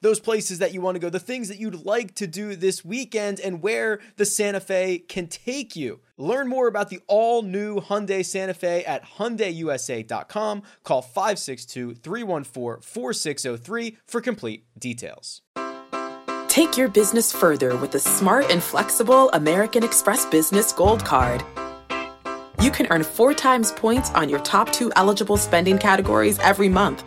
those places that you want to go, the things that you'd like to do this weekend, and where the Santa Fe can take you. Learn more about the all new Hyundai Santa Fe at HyundaiUSA.com. Call 562 314 4603 for complete details. Take your business further with the smart and flexible American Express Business Gold Card. You can earn four times points on your top two eligible spending categories every month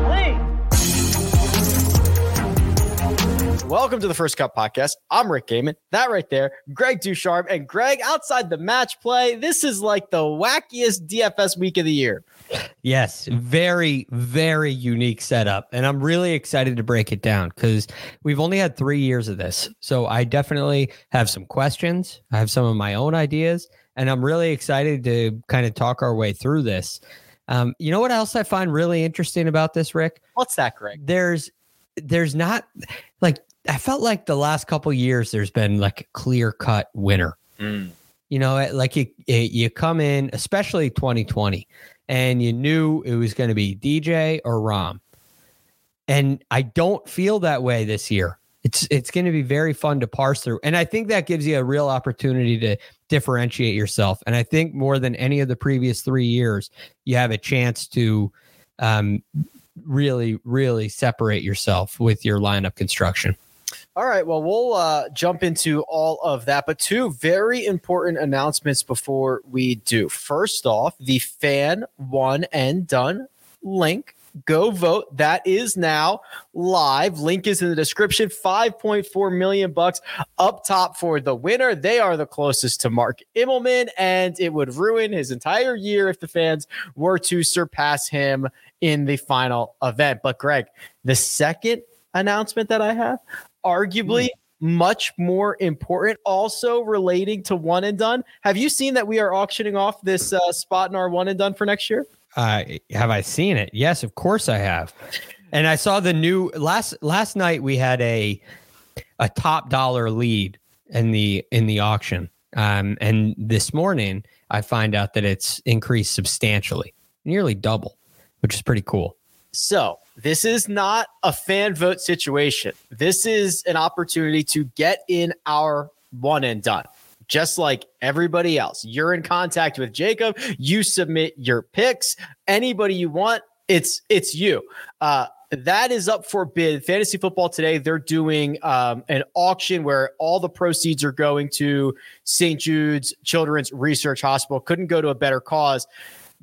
Welcome to the First Cut Podcast. I'm Rick Gehman. That right there, Greg DuCharme. And Greg, outside the match play, this is like the wackiest DFS week of the year. Yes, very, very unique setup. And I'm really excited to break it down because we've only had three years of this. So I definitely have some questions. I have some of my own ideas. And I'm really excited to kind of talk our way through this. Um, you know what else I find really interesting about this, Rick? What's that, Greg? There's there's not like I felt like the last couple years there's been like a clear cut winner. Mm. You know, like you you come in, especially 2020, and you knew it was going to be DJ or Rahm. And I don't feel that way this year. It's it's going to be very fun to parse through, and I think that gives you a real opportunity to differentiate yourself. And I think more than any of the previous three years, you have a chance to um, really, really separate yourself with your lineup construction. All right. Well, we'll uh, jump into all of that, but two very important announcements before we do. First off, the fan one and done link. Go vote. That is now live. Link is in the description. 5.4 million bucks up top for the winner. They are the closest to Mark Immelman, and it would ruin his entire year if the fans were to surpass him in the final event. But Greg, the second announcement that I have arguably mm. much more important, also relating to one and done. Have you seen that we are auctioning off this uh, spot in our one and done for next year? Uh, have I seen it? Yes, of course I have. And I saw the new last last night we had a a top dollar lead in the in the auction. Um, and this morning I find out that it's increased substantially, nearly double, which is pretty cool. So this is not a fan vote situation. This is an opportunity to get in our one and done. Just like everybody else, you're in contact with Jacob. You submit your picks. Anybody you want, it's it's you. Uh, that is up for bid. Fantasy football today, they're doing um, an auction where all the proceeds are going to St. Jude's Children's Research Hospital. Couldn't go to a better cause.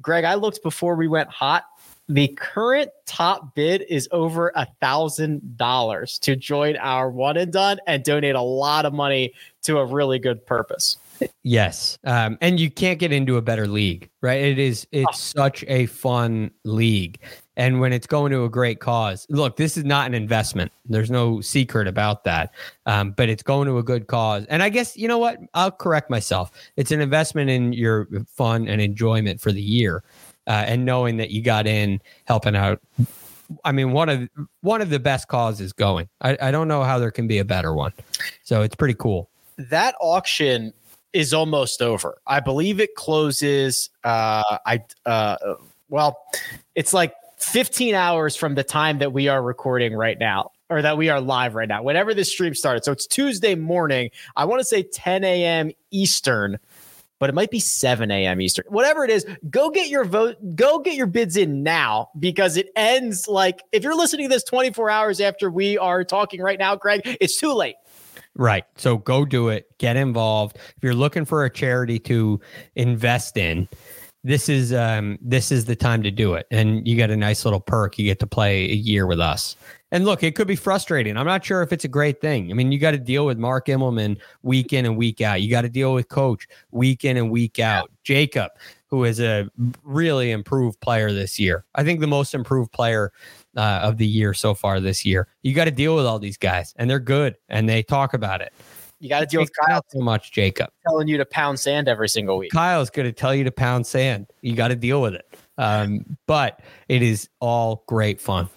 Greg, I looked before we went hot the current top bid is over a thousand dollars to join our one and done and donate a lot of money to a really good purpose. Yes, um, and you can't get into a better league, right? It is it's oh. such a fun league, and when it's going to a great cause, look, this is not an investment. There's no secret about that, um, but it's going to a good cause. And I guess you know what? I'll correct myself. It's an investment in your fun and enjoyment for the year uh, and knowing that you got in helping out. I mean, one of one of the best causes going. I, I don't know how there can be a better one. So it's pretty cool. That auction is almost over. I believe it closes. Uh, I uh, well, it's like 15 hours from the time that we are recording right now or that we are live right now, whenever this stream started. So it's Tuesday morning. I want to say 10 a.m. Eastern but it might be 7 a.m. Eastern. Whatever it is, go get your vote, go get your bids in now because it ends like if you're listening to this 24 hours after we are talking right now, Greg, it's too late. Right. So go do it, get involved. If you're looking for a charity to invest in, this is um, this is the time to do it, and you get a nice little perk. You get to play a year with us. And look, it could be frustrating. I'm not sure if it's a great thing. I mean, you got to deal with Mark Immelman week in and week out. You got to deal with Coach week in and week out. Jacob, who is a really improved player this year. I think the most improved player uh, of the year so far this year. You got to deal with all these guys, and they're good, and they talk about it. You got to deal with Kyle so much, Jacob. Telling you to pound sand every single week. Kyle's going to tell you to pound sand. You got to deal with it. Um, but it is all great fun.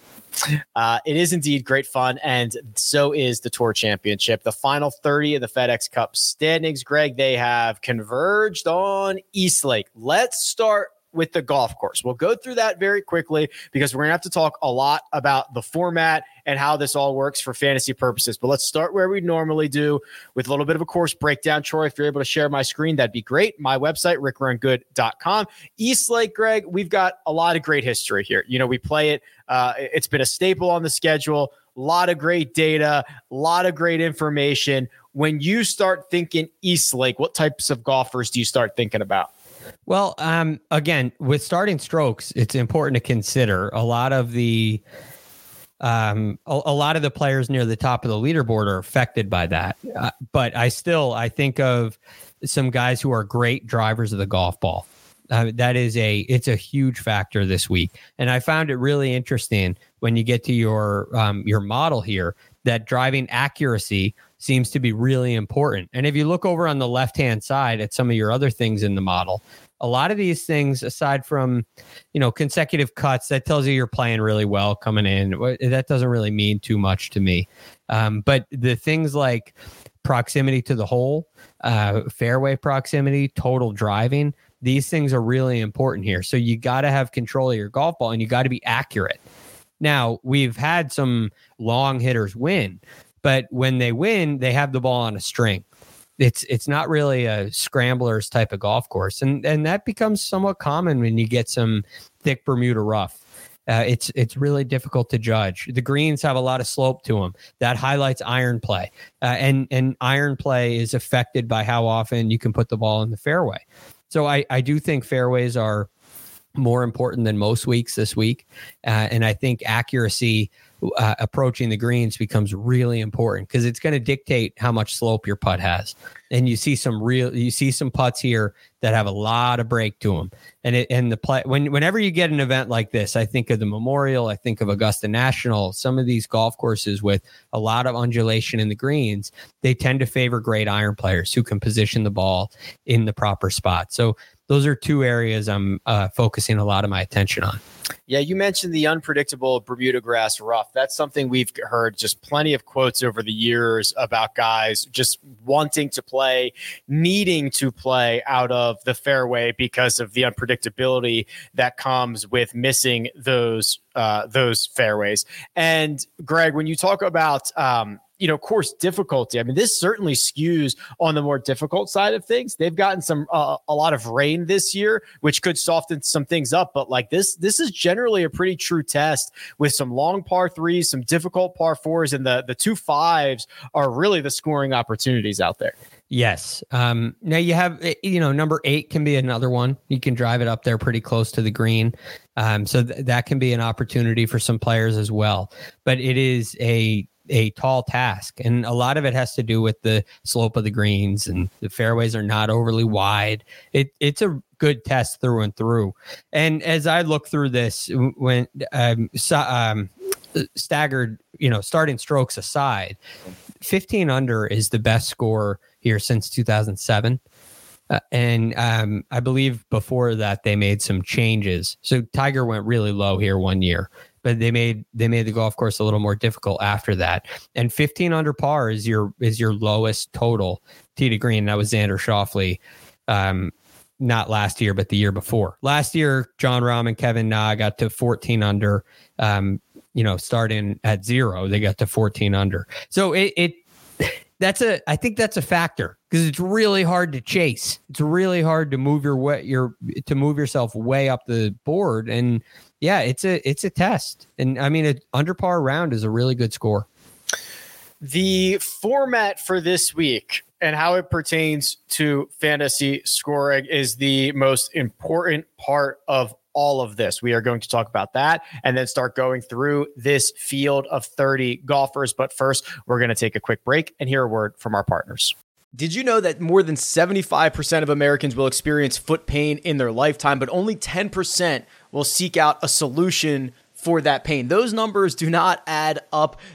Uh, it is indeed great fun, and so is the Tour Championship. The final 30 of the FedEx Cup standings, Greg, they have converged on East Lake. Let's start with the golf course. We'll go through that very quickly because we're going to have to talk a lot about the format and how this all works for fantasy purposes. But let's start where we normally do with a little bit of a course breakdown. Troy, if you're able to share my screen, that'd be great. My website, rickrungood.com. East Lake, Greg, we've got a lot of great history here. You know, we play it, uh, it's been a staple on the schedule. A lot of great data, a lot of great information. When you start thinking East Lake, what types of golfers do you start thinking about? Well, um, again, with starting strokes, it's important to consider a lot of the um, a, a, lot of the players near the top of the leaderboard are affected by that. Uh, but I still I think of some guys who are great drivers of the golf ball. Uh, that is a it's a huge factor this week, and I found it really interesting when you get to your um, your model here that driving accuracy seems to be really important. And if you look over on the left hand side at some of your other things in the model, a lot of these things, aside from you know consecutive cuts, that tells you you're playing really well coming in. That doesn't really mean too much to me. Um, but the things like proximity to the hole, uh, fairway proximity, total driving, these things are really important here. So you got to have control of your golf ball and you got to be accurate. Now, we've had some long hitters win, but when they win, they have the ball on a string. It's it's not really a scramblers type of golf course, and and that becomes somewhat common when you get some thick Bermuda rough. Uh, it's it's really difficult to judge. The greens have a lot of slope to them. That highlights iron play, uh, and and iron play is affected by how often you can put the ball in the fairway. So I I do think fairways are more important than most weeks this week, uh, and I think accuracy uh, approaching the greens becomes really important because it's going to dictate how much slope your putt has. And you see some real, you see some putts here that have a lot of break to them. And it, and the play when whenever you get an event like this, I think of the Memorial, I think of Augusta National. Some of these golf courses with a lot of undulation in the greens, they tend to favor great iron players who can position the ball in the proper spot. So those are two areas I'm uh, focusing a lot of my attention on. Yeah, you mentioned the unpredictable Bermuda grass rough. That's something we've heard just plenty of quotes over the years about guys just wanting to play, needing to play out of the fairway because of the unpredictability that comes with missing those uh, those fairways. And Greg, when you talk about um, you know, course difficulty. I mean, this certainly skews on the more difficult side of things. They've gotten some uh, a lot of rain this year, which could soften some things up. But like this, this is generally a pretty true test with some long par threes, some difficult par fours, and the the two fives are really the scoring opportunities out there. Yes. Um, now you have, eh, you know, number eight can be another one. You can drive it up there pretty close to the green. Um, so th- that can be an opportunity for some players as well. But it is a a tall task. And a lot of it has to do with the slope of the greens and the fairways are not overly wide. It it's a good test through and through. And as i look through this when um, so, um staggered you know starting strokes aside 15 under is the best score here since 2007 uh, and um, I believe before that they made some changes. So Tiger went really low here one year, but they made they made the golf course a little more difficult after that. And 15 under par is your is your lowest total tee to green. That was Xander Schauffele. Um, not last year, but the year before. Last year, Jon Rahm and Kevin Na got to 14 under. Um, you know, starting at zero, they got to 14 under. So it, it that's a I think that's a factor because it's really hard to chase. It's really hard to move your way your to move yourself way up the board and yeah, it's a it's a test, and I mean, an under par round is a really good score. The format for this week and how it pertains to fantasy scoring is the most important part of all of this. We are going to talk about that and then start going through this field of 30 golfers. But first, we're going to take a quick break and hear a word from our partners. Did you know that more than 75% of Americans will experience foot pain in their lifetime, but only 10% will seek out a solution for that pain. Those numbers do not add up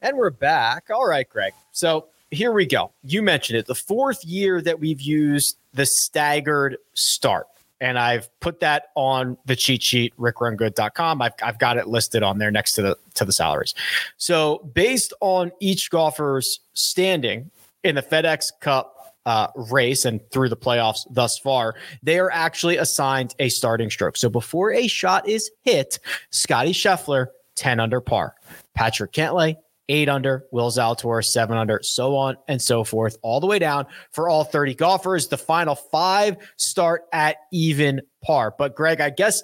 And we're back. All right, Greg. So here we go. You mentioned it. The fourth year that we've used the staggered start. And I've put that on the cheat sheet, rickrungood.com. I've, I've got it listed on there next to the to the salaries. So based on each golfer's standing in the FedEx Cup uh, race and through the playoffs thus far, they are actually assigned a starting stroke. So before a shot is hit, Scottie Scheffler, 10 under par. Patrick Cantlay, eight under, Will Zalatoris, seven under, so on and so forth, all the way down for all 30 golfers. The final five start at even par. But, Greg, I guess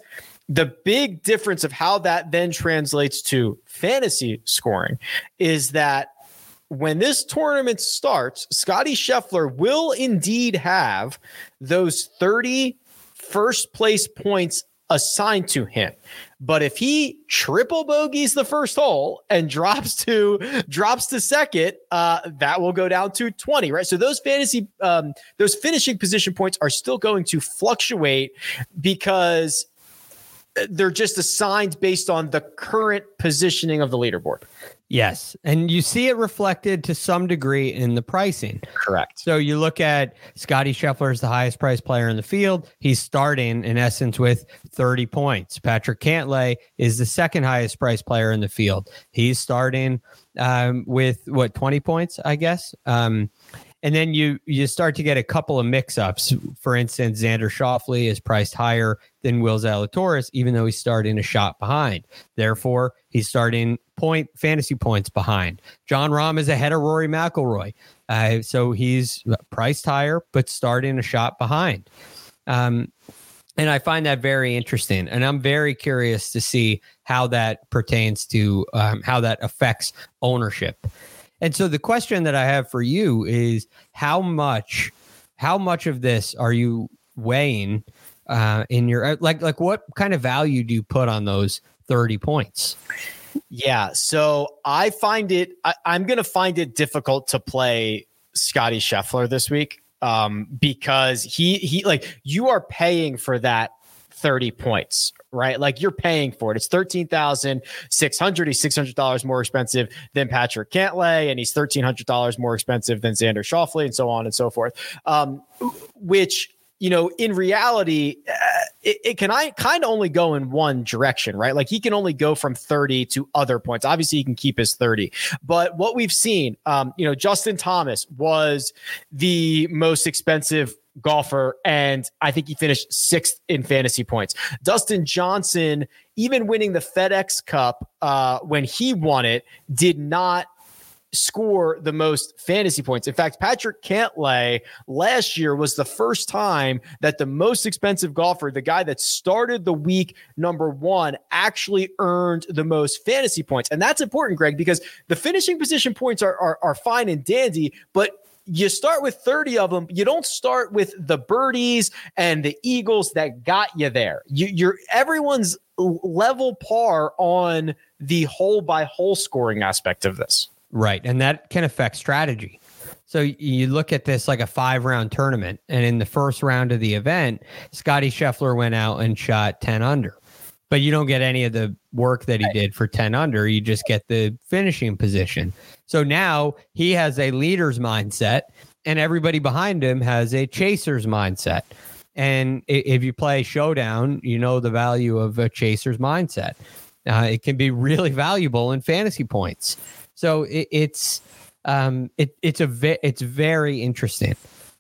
the big difference of how that then translates to fantasy scoring is that when this tournament starts, Scottie Scheffler will indeed have those 30 first place points assigned to him. But if he triple bogeys the first hole and drops to drops to second, uh, that will go down to 20, right? So those fantasy um, those finishing position points are still going to fluctuate because they're just assigned based on the current positioning of the leaderboard. Yes. And you see it reflected to some degree in the pricing. Correct. So you look at Scottie Scheffler is the highest priced player in the field. He's starting in essence with 30 points. Patrick Cantlay is the second highest priced player in the field. He's starting um, with what 20 points, I guess. Um, and then you you start to get a couple of mix-ups. For instance, Xander Schauffele is priced higher than Will Zalatoris, even though he's starting a shot behind. Therefore, he's starting point fantasy points behind. Jon Rahm is ahead of Rory McIlroy, uh, so he's priced higher but starting a shot behind. Um, and I find that very interesting, and I'm very curious to see how that pertains to um, how that affects ownership. And so the question that I have for you is how much how much of this are you weighing uh, in your uh, like like what kind of value do you put on those 30 points? Yeah, so I find it I, I'm going to find it difficult to play Scottie Scheffler this week um, because he he like you are paying for that 30 points, right? Like you're paying for it. It's 13,600. He's $600 more expensive than Patrick Cantlay, and he's $1,300 more expensive than Xander Schauffele, and so on and so forth. Um, which, you know, in reality, uh, it, it, can I kind of only go in one direction, right? Like he can only go from 30 to other points. Obviously, he can keep his 30. But what we've seen, um, you know, Justin Thomas was the most expensive golfer, and I think he finished sixth in fantasy points. Dustin Johnson, even winning the FedEx Cup uh, when he won it, did not score the most fantasy points. In fact, Patrick Cantlay last year was the first time that the most expensive golfer, the guy that started the week number one, actually earned the most fantasy points. And that's important, Greg, because the finishing position points are, are, are fine and dandy, but you start with 30 of them. You don't start with the birdies and the eagles that got you there. You, you're everyone's level par on the hole by hole scoring aspect of this. Right. And that can affect strategy. So you look at this like a five round tournament, and in the first round of the event, Scottie Scheffler went out and shot 10 under, but you don't get any of the work that he did for 10 under. You just get the finishing position. So now he has a leader's mindset, and everybody behind him has a chaser's mindset. And if you play showdown, you know the value of a chaser's mindset. Uh, it can be really valuable in fantasy points. So it, it's um, it, it's a ve- it's very interesting,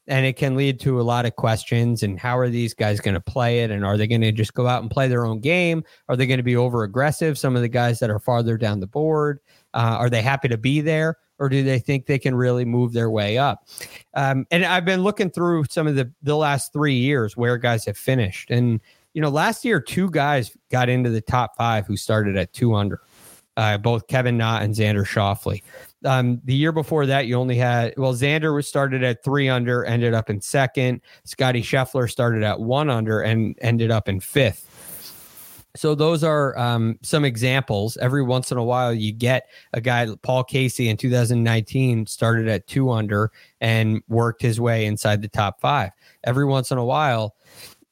and it can lead to a lot of questions. And how are these guys going to play it? And are they going to just go out and play their own game? Are they going to be over aggressive? Some of the guys that are farther down the board, uh, are they happy to be there? Or do they think they can really move their way up? Um, and I've been looking through some of the the last three years where guys have finished, and you know, last year two guys got into the top five who started at two under uh, both Kevin Na and Xander Schauffele. Um, the year before that, you only had well, Xander was started at three under, ended up in second. Scottie Scheffler started at one under and ended up in fifth. So those are um, some examples. Every once in a while, you get a guy, Paul Casey, in 2019 started at two under and worked his way inside the top five. Every once in a while,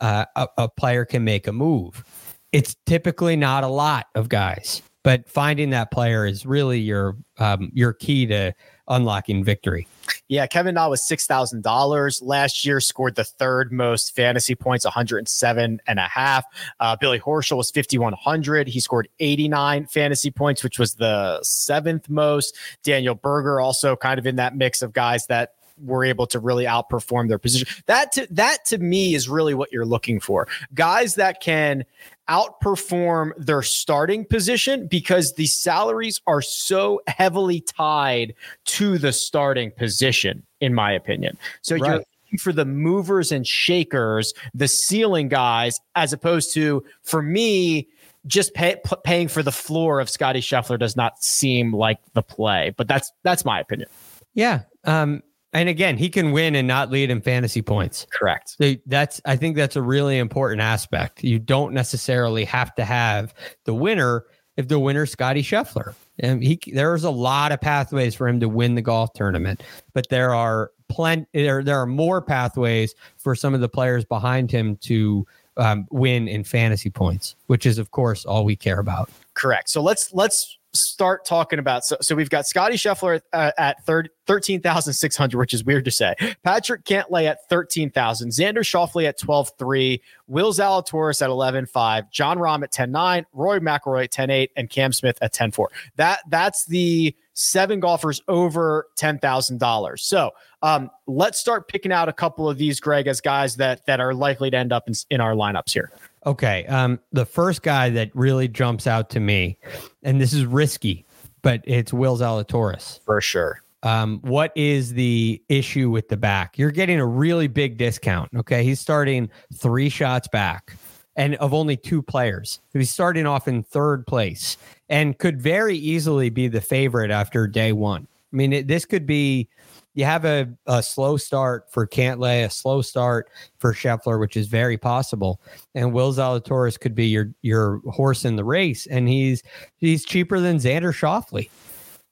uh, a, a player can make a move. It's typically not a lot of guys but finding that player is really your um, your key to unlocking victory. Yeah, Kevin Na was six thousand dollars last year. Scored the third most fantasy points, one hundred and seven and a half. Uh, Billy Horschel was fifty one hundred. He scored eighty nine fantasy points, which was the seventh most. Daniel Berger also kind of in that mix of guys that were able to really outperform their position. That to that to me is really what you're looking for. Guys that can outperform their starting position because the salaries are so heavily tied to the starting position in my opinion. So right. you're looking for the movers and shakers, the ceiling guys as opposed to for me just pay, p- paying for the floor of Scottie Scheffler does not seem like the play, but that's that's my opinion. Yeah. Um, and again, he can win and not lead in fantasy points. Correct. So that's I think that's a really important aspect. You don't necessarily have to have the winner if the winner Scottie Scheffler. And he there's a lot of pathways for him to win the golf tournament, but there are plenty there, there are more pathways for some of the players behind him to um, win in fantasy points, which is of course all we care about. Correct. So let's let's start talking about so, so we've got Scottie Scheffler uh, at 30, 13,600 which is weird to say. Patrick Cantlay at 13,000, Xander Schauffele at 12.3, Will Zalatoris at 11.5, Jon Rahm at 10.9, Rory McIlroy at 10.8 and Cam Smith at 10.4. That that's the seven golfers over $10,000. So, um, let's start picking out a couple of these Greg as guys that that are likely to end up in, in our lineups here. Okay. Um, the first guy that really jumps out to me, and this is risky, but it's Will Zalatoris. For sure. Um, what is the issue with the back? You're getting a really big discount. Okay. He's starting three shots back and of only two players. He's starting off in third place and could very easily be the favorite after day one. I mean, it, this could be you have a, a slow start for Cantlay, a slow start for Scheffler, which is very possible. And Will Zalatoris could be your your horse in the race, and he's he's cheaper than Xander Schauffele.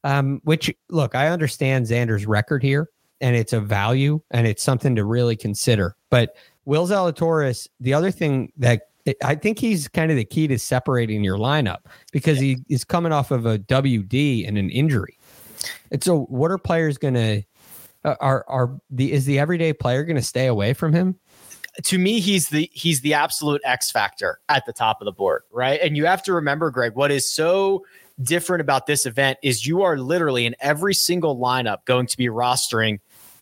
Um, which look, I understand Xander's record here, and it's a value, and it's something to really consider. But Will Zalatoris, the other thing that I think he's kind of the key to separating your lineup because he is coming off of a WD and an injury. And so, what are players going to Uh, are are the is the everyday player going to stay away from him? to me he's the he's the absolute x factor at the top of the board right and you have to remember greg what is so different about this event is you are literally in every single lineup going to be rostering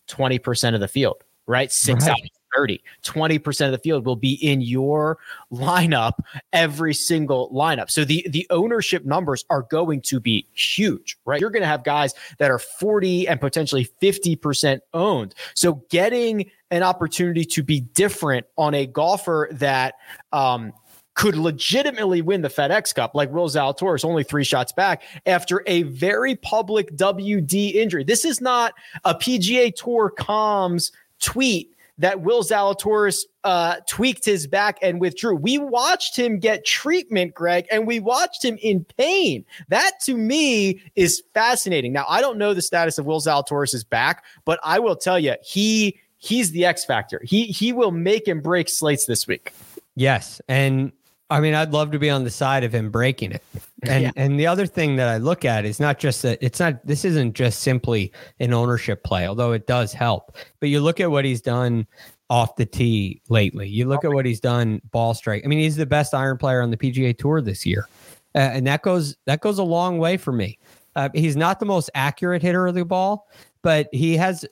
20% of the field right six right. out 30, 20% of the field will be in your lineup, every single lineup. So the, the ownership numbers are going to be huge, right? You're going to have guys that are 40 and potentially 50% owned. So getting an opportunity to be different on a golfer that, um, could legitimately win the FedEx Cup, like Will Zalatoris, only three shots back after a very public WD injury. This is not a PGA Tour comms tweet that Will Zalatoris uh, tweaked his back and withdrew. We watched him get treatment, Greg, and we watched him in pain. That to me is fascinating. Now, I don't know the status of Will Zalatoris' back, but I will tell you, he he's the X factor. He he will make and break slates this week. Yes, and I mean, I'd love to be on the side of him breaking it. And yeah. and the other thing that I look at is not just that it's not this isn't just simply an ownership play, although it does help. But you look at what he's done off the tee lately. You look at what he's done ball strike. I mean, he's the best iron player on the PGA Tour this year, uh, and that goes that goes a long way for me. Uh, he's not the most accurate hitter of the ball, but he has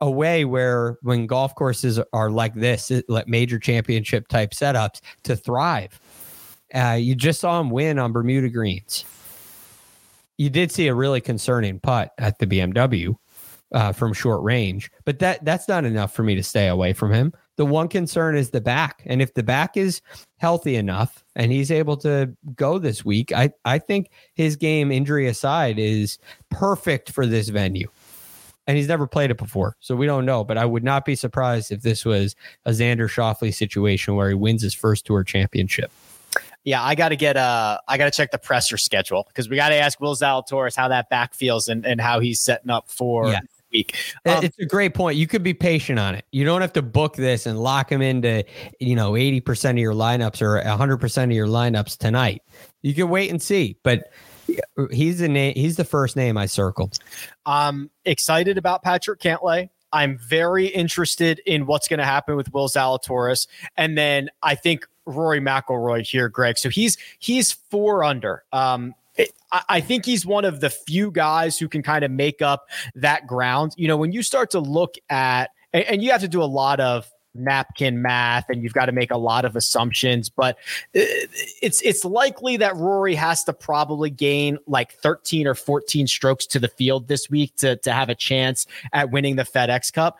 a way where when golf courses are like this, like major championship type setups, to thrive. Uh, you just saw him win on Bermuda greens. You did see a really concerning putt at the BMW uh, from short range, but that that's not enough for me to stay away from him. The one concern is the back, and if the back is healthy enough and he's able to go this week, I I think his game, injury aside, is perfect for this venue and he's never played it before, so we don't know. But I would not be surprised if this was a Xander Schauffele situation where he wins his first tour championship. Yeah, I got to get uh, I got to check the presser schedule because we got to ask Will Zalatoris how that back feels and, and how he's setting up for yeah. week. Um, it's a great point. You could be patient on it. You don't have to book this and lock him into, you know, 80% of your lineups or 100% of your lineups tonight. You can wait and see, but he's the name he's the first name I circled. I'm excited about Patrick Cantlay. I'm very interested in what's going to happen with Will Zalatoris. And then I think Rory McIlroy here, Greg. So he's he's four under. Um, I think he's one of the few guys who can kind of make up that ground. You know, when you start to look at, and you have to do a lot of napkin math and you've got to make a lot of assumptions but uh, it's it's likely that Rory has to probably gain like 13 or 14 strokes to the field this week to to have a chance at winning the FedEx Cup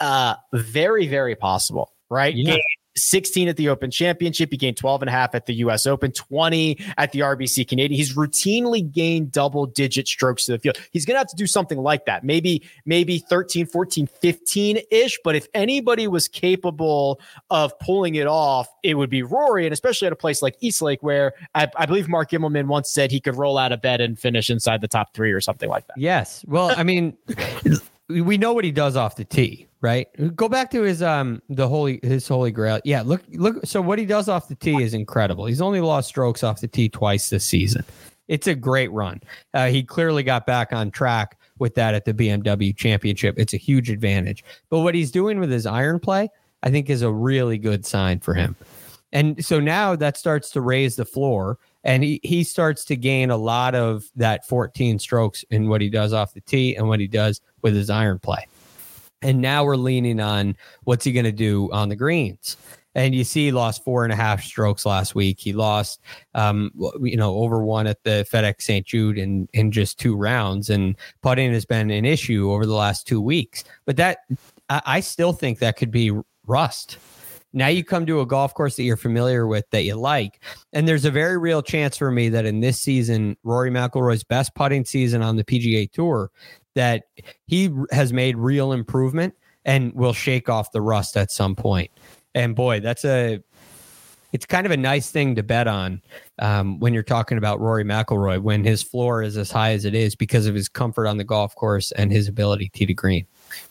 uh very very possible right yeah. 16 at the Open Championship. He gained 12 and a half at the US Open, 20 at the RBC Canadian. He's routinely gained double digit strokes to the field. He's going to have to do something like that. Maybe, maybe 13, 14, 15 ish. But if anybody was capable of pulling it off, it would be Rory. And especially at a place like East Lake, where I, I believe Mark Immelman once said he could roll out of bed and finish inside the top three or something like that. Yes. Well, I mean, we know what he does off the tee, right? Go back to his um the holy his holy grail. Yeah, look look. So what he does off the tee is incredible. He's only lost strokes off the tee twice this season. It's a great run. Uh, he clearly got back on track with that at the BMW Championship. It's a huge advantage. But what he's doing with his iron play, I think, is a really good sign for him. And so now that starts to raise the floor and he, he starts to gain a lot of that 14 strokes in what he does off the tee and what he does with his iron play. And now we're leaning on what's he going to do on the greens. And you see, he lost four and a half strokes last week. He lost, um, you know, over one at the FedEx St. Jude in in just two rounds. And putting has been an issue over the last two weeks. But that, I, I still think that could be rust. Now you come to a golf course that you're familiar with that you like. And there's a very real chance for me that in this season, Rory McIlroy's best putting season on the PGA Tour, that he has made real improvement and will shake off the rust at some point. And boy, that's a it's kind of a nice thing to bet on um, when you're talking about Rory McIlroy when his floor is as high as it is because of his comfort on the golf course and his ability to to green.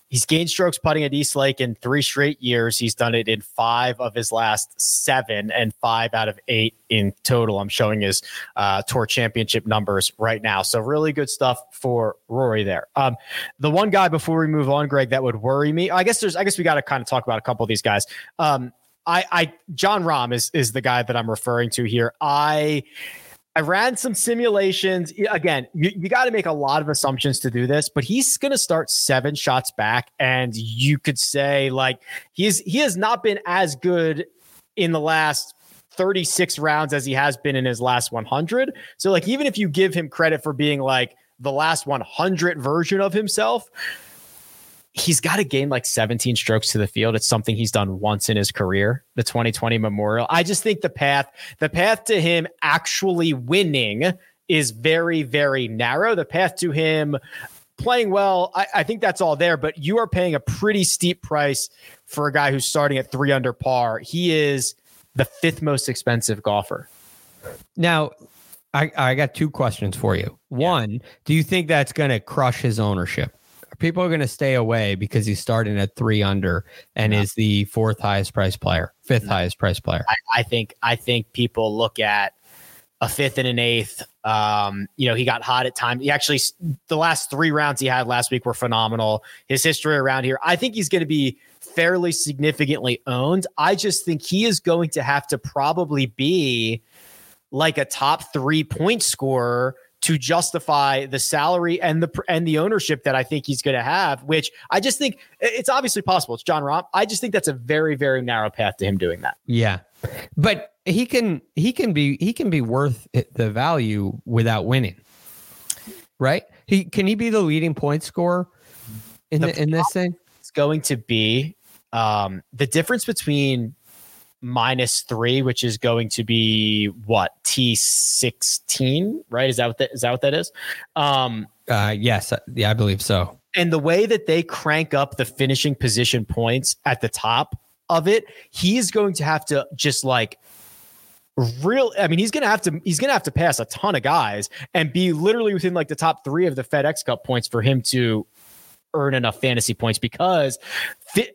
He's gained strokes putting at East Lake in three straight years. He's done it in five of his last seven and five out of eight in total. I'm showing his uh, tour championship numbers right now. So really good stuff for Rory there. Um, the one guy before we move on, Greg, that would worry me. I guess there's. I guess we got to kind of talk about a couple of these guys. Um, I, I Jon Rahm is is the guy that I'm referring to here. I I ran some simulations. Again, you, you got to make a lot of assumptions to do this, but he's going to start seven shots back, and you could say like he's he has not been as good in the last 36 rounds as he has been in his last 100. So like even if you give him credit for being like the last 100 version of himself, he's got to gain like 17 strokes to the field. It's something he's done once in his career, the 2020 Memorial. I just think the path, the path to him actually winning is very, very narrow. The path to him playing well, I, I think that's all there, but you are paying a pretty steep price for a guy who's starting at three under par. He is the fifth most expensive golfer. Now, I, I got two questions for you. One, do you think that's going to crush his ownership? People are going to stay away because he's starting at three under and yeah. is the fourth highest price player, fifth yeah. highest price player. I, I, think I think people look at a fifth and an eighth. Um, you know, he got hot at times. He actually the last three rounds he had last week were phenomenal. His history around here, I think he's going to be fairly significantly owned. I just think he is going to have to probably be like a top three point scorer to justify the salary and the and the ownership that I think he's going to have. Which I just think it's obviously possible. It's Jon Rahm. I just think that's a very very narrow path to him doing that. Yeah, but he can he can be he can be worth the value without winning, right? He can he be the leading point scorer in the, the in this thing? It's going to be um, the difference between minus three, which is going to be what T sixteen, right? Is that what that is that what that is? Um, uh, yes, uh, yeah, I believe so. And the way that they crank up the finishing position points at the top of it, he's going to have to just like real i mean he's gonna have to he's gonna have to pass a ton of guys and be literally within like the top three of the fedex cup points for him to earn enough fantasy points because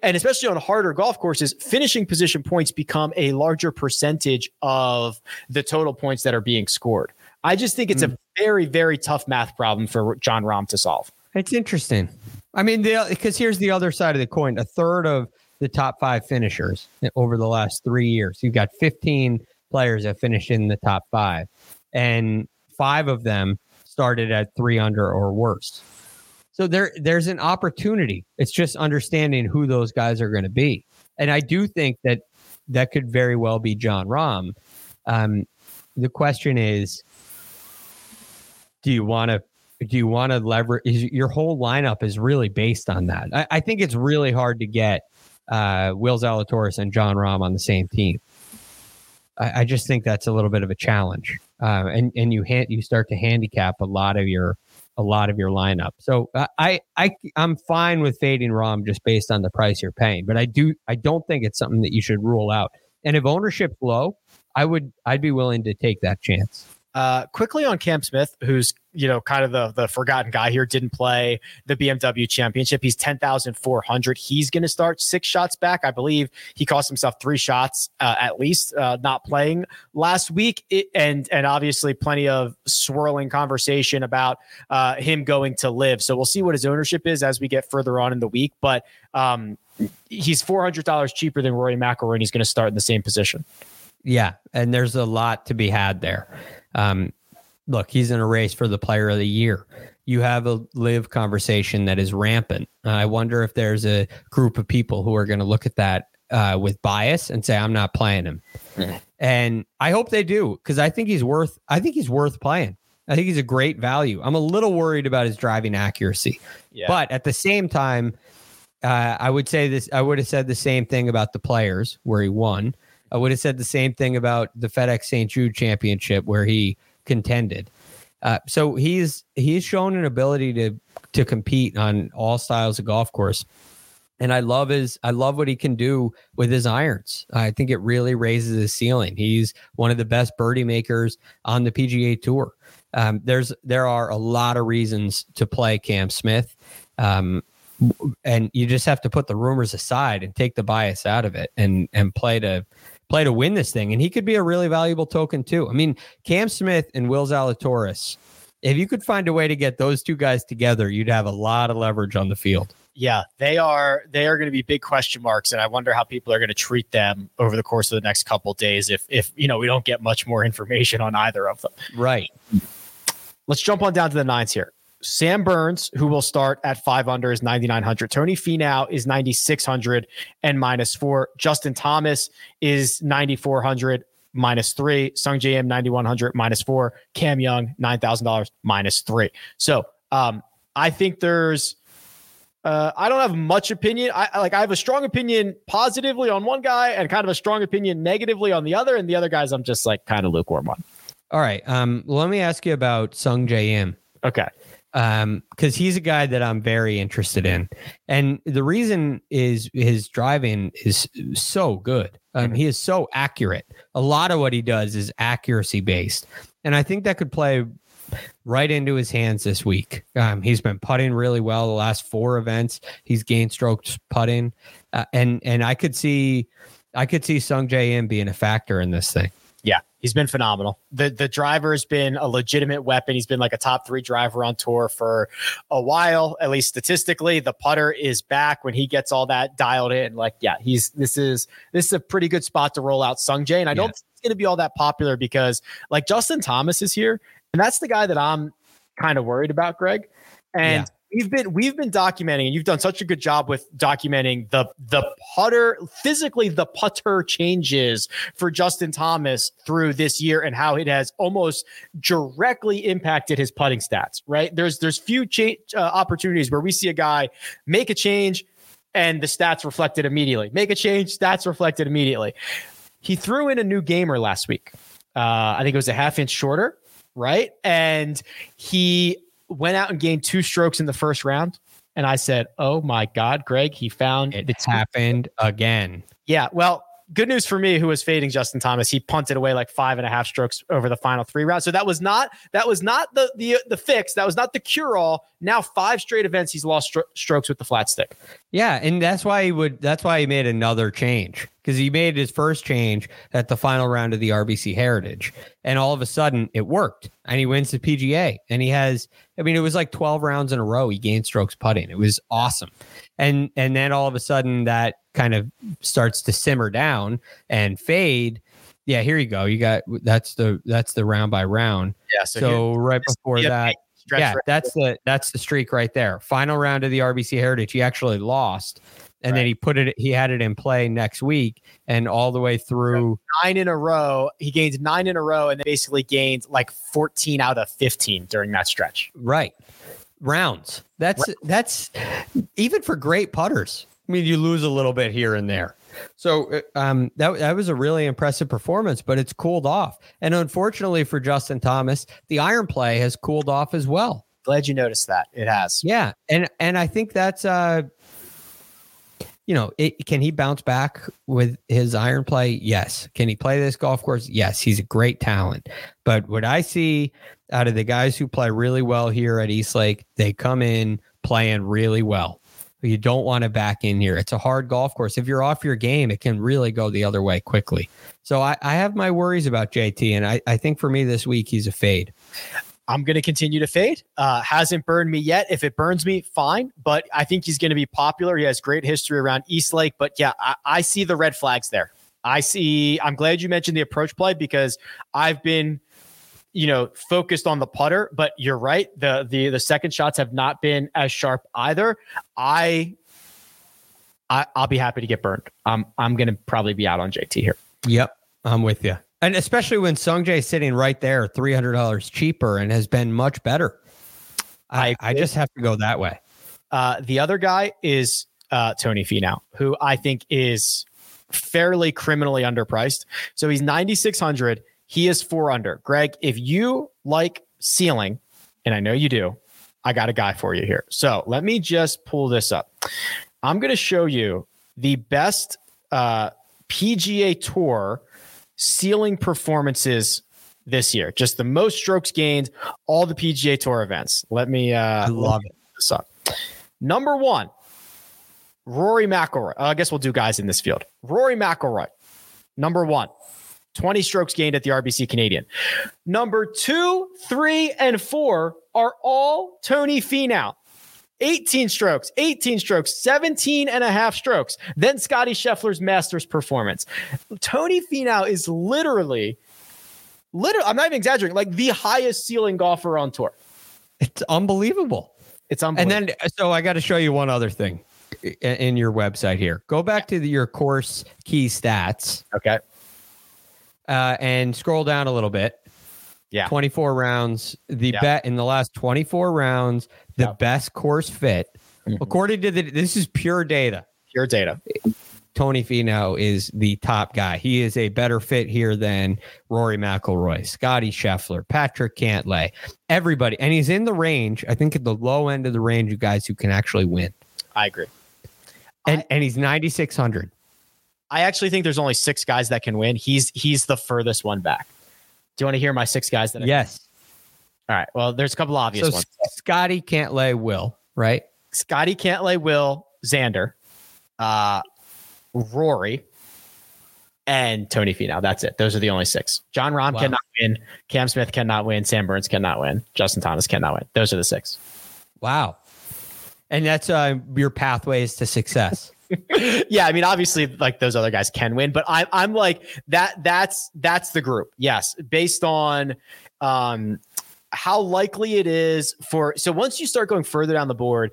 and especially on harder golf courses finishing position points become a larger percentage of the total points that are being scored. I just think it's mm. a very very tough math problem for Jon Rahm to solve. It's interesting. I mean because here's the other side of the coin. A third of the top five finishers over the last three years you've got 15 players that finished in the top five and five of them started at three under or worse so there there's an opportunity. It's just understanding who those guys are going to be. And I do think that that could very well be Jon Rahm. Um, the question is, do you want to do you want to leverage your whole lineup is really based on that. I, I think it's really hard to get uh, Will Zalatoris and Jon Rahm on the same team. I, I, just think that's a little bit of a challenge, uh, and and you ha- you start to handicap a lot of your a lot of your lineup. So uh, I I I'm fine with fading Rahm just based on the price you're paying, but I do I don't think it's something that you should rule out. And if ownership's low, I would I'd be willing to take that chance. Uh, quickly on Cam Smith, who's you know kind of the the forgotten guy here, didn't play the BMW Championship. He's ten thousand four hundred. He's going to start six shots back. I believe he cost himself three shots uh, at least uh, not playing last week, it, and and obviously plenty of swirling conversation about uh, him going to LIV. So we'll see what his ownership is as we get further on in the week, but. Um, he's four hundred dollars cheaper than Rory McIlroy, and he's going to start in the same position. Yeah, and there's a lot to be had there. Um, look, he's in a race for the player of the year. You have a LIV conversation that is rampant. I wonder if there's a group of people who are going to look at that uh, with bias and say, "I'm not playing him." And I hope they do because I think he's worth. I think he's worth playing. I think he's a great value. I'm a little worried about his driving accuracy, yeah. but at the same time, uh, I would say this. I would have said the same thing about the players where he won. I would have said the same thing about the FedEx St. Jude Championship where he contended. Uh, so he's he's shown an ability to to compete on all styles of golf course, and I love his I love what he can do with his irons. I think it really raises his ceiling. He's one of the best birdie makers on the PGA Tour. Um, there's there are a lot of reasons to play Cam Smith. Um, and you just have to put the rumors aside and take the bias out of it and and play to play to win this thing. And he could be a really valuable token too. I mean, Cam Smith and Will Zalatoris, if you could find a way to get those two guys together, you'd have a lot of leverage on the field. Yeah, they are. They are going to be big question marks, and I wonder how people are going to treat them over the course of the next couple days. If if you know we don't get much more information on either of them. Right. Let's jump on down to the nines here. Sam Burns, who will start at five under, is 9,900. Tony Finau is 9,600 and minus four. Justin Thomas is 9,400 minus three. Sung Im 9,100 minus four. Cam Young $9,000 minus three. So um, I think there's. Uh, I don't have much opinion. I like I have a strong opinion positively on one guy and kind of a strong opinion negatively on the other, and the other guys I'm just like kind of lukewarm on. All right. Um, let me ask you about Sung Im. Okay. Um because he's a guy that i'm very interested in. And the reason is his driving is so good. Um he is so accurate. A lot of what he does is accuracy based. And i think that could play right into his hands this week. Um he's been putting really well the last four events. He's gained strokes putting. Uh, and and i could see i could see Sungjae Im being a factor in this thing he's been phenomenal. The the driver has been a legitimate weapon. He's been like a top three driver on tour for a while, at least statistically. The putter is back when he gets all that dialed in. Like, yeah, he's this is this is a pretty good spot to roll out Sungjae. And I don't think it's gonna be all that popular because like Justin Thomas is here, and that's the guy that I'm kind of worried about, Greg. And Yeah. We've been we've been documenting, and you've done such a good job with documenting the the putter physically the putter changes for Justin Thomas through this year and how it has almost directly impacted his putting stats. Right there's there's few cha- uh, opportunities where we see a guy make a change and the stats reflected immediately. Make a change, stats reflected immediately. He threw in a new gamer last week. Uh, I think it was a half inch shorter, right? And he went out and gained two strokes in the first round. And I said, "Oh my God, Greg, he found the it's happened again yeah. Well, good news for me, who was fading Justin Thomas. He punted away like five and a half strokes over the final three rounds. So that was not that was not the the the fix. That was not the cure all. Now five straight events he's lost stro- strokes with the flat stick. Yeah, and that's why he would. That's why he made another change because he made his first change at the final round of the RBC Heritage, and all of a sudden it worked, and he wins the PGA, and he has. I mean, it was like twelve rounds in a row. He gained strokes putting. It was awesome, and and then all of a sudden that kind of starts to simmer down and fade. Yeah, here you go. You got that's the that's the round by round. Yeah. So, right before that, yeah, right that's the that's the streak right there. Final round of the RBC Heritage, he actually lost, and then he put it. He had it in play next week, and all the way through. nine in a row. He gained nine in a row, and then basically gained like fourteen out of fifteen during that stretch. Right rounds. That's that's even for great putters. I mean, you lose a little bit here and there. So uh, um, that that was a really impressive performance, but it's cooled off. And unfortunately for Justin Thomas, the iron play has cooled off as well. Glad you noticed that. It has. Yeah, and and I think that's uh, you know, it, can he bounce back with his iron play? Yes. Can he play this golf course? Yes. He's a great talent. But what I see out of the guys who play really well here at East Lake, they come in playing really well. You don't want to back in here. It's a hard golf course. If you're off your game, it can really go the other way quickly. So I, I have my worries about JT, and I, I think for me this week he's a fade. I'm going to continue to fade. Uh, hasn't burned me yet. If it burns me, fine. But I think he's going to be popular. He has great history around East Lake. But yeah, I, I see the red flags there. I see. I'm glad you mentioned the approach play because I've been, you know, focused on the putter. But you're right. The the the second shots have not been as sharp either. I. I, I'll be happy to get burned. I'm I'm going to probably be out on JT here. Yep, I'm with you. And especially when Sungjae is sitting right there, three hundred dollars cheaper, and has been much better. I, I I just have to go that way. Uh, the other guy is uh, Tony Finau, who I think is fairly criminally underpriced. So he's 9,600. He is four under. Greg, if you like ceiling, and I know you do, I got a guy for you here. So let me just pull this up. I'm going to show you the best uh, PGA Tour ceiling performances this year. Just the most strokes gained, all the PGA Tour events. Let me. Uh, I love it. This up. Number one, Rory McIlroy. Uh, I guess we'll do guys in this field. Rory McIlroy, number one. 20 strokes gained at the RBC Canadian. Number two, three, and four are all Tony Finau. 18 strokes, 18 strokes, 17 and a half strokes. Then Scottie Scheffler's Masters performance. Tony Finau is literally, literally, I'm not even exaggerating, like the highest ceiling golfer on tour. It's unbelievable. It's unbelievable. And then, so I got to show you one other thing in your website here. Go back to the, your course key stats okay. uh, and scroll down a little bit. Yeah. 24 rounds. The Yeah. bet in the last 24 rounds, the Yep. best course fit, Mhm. according to the, this is pure data. Pure data. Tony Finau is the top guy. He is a better fit here than Rory McIlroy, Scottie Scheffler, Patrick Cantlay, everybody, and he's in the range. I think at the low end of the range of guys who can actually win, I agree. and and he's ninety six hundred. I actually think there's only six guys that can win. He's he's the furthest one back. Do you want to hear my six guys that? I- Yes. All right. Well, there's a couple obvious So ones. Scottie can't lay will right. Scottie can't lay Will Xander, uh, Rory, and Tony Finau. That's it. Those are the only six. Jon Rahm Wow. cannot win. Cam Smith cannot win. Sam Burns cannot win. Justin Thomas cannot win. Those are the six. Wow. And that's uh, your pathways to success. Yeah, I mean, obviously, like those other guys can win, but I'm I'm like that. That's that's the group. Yes, based on um how likely it is for. So once you start going further down the board,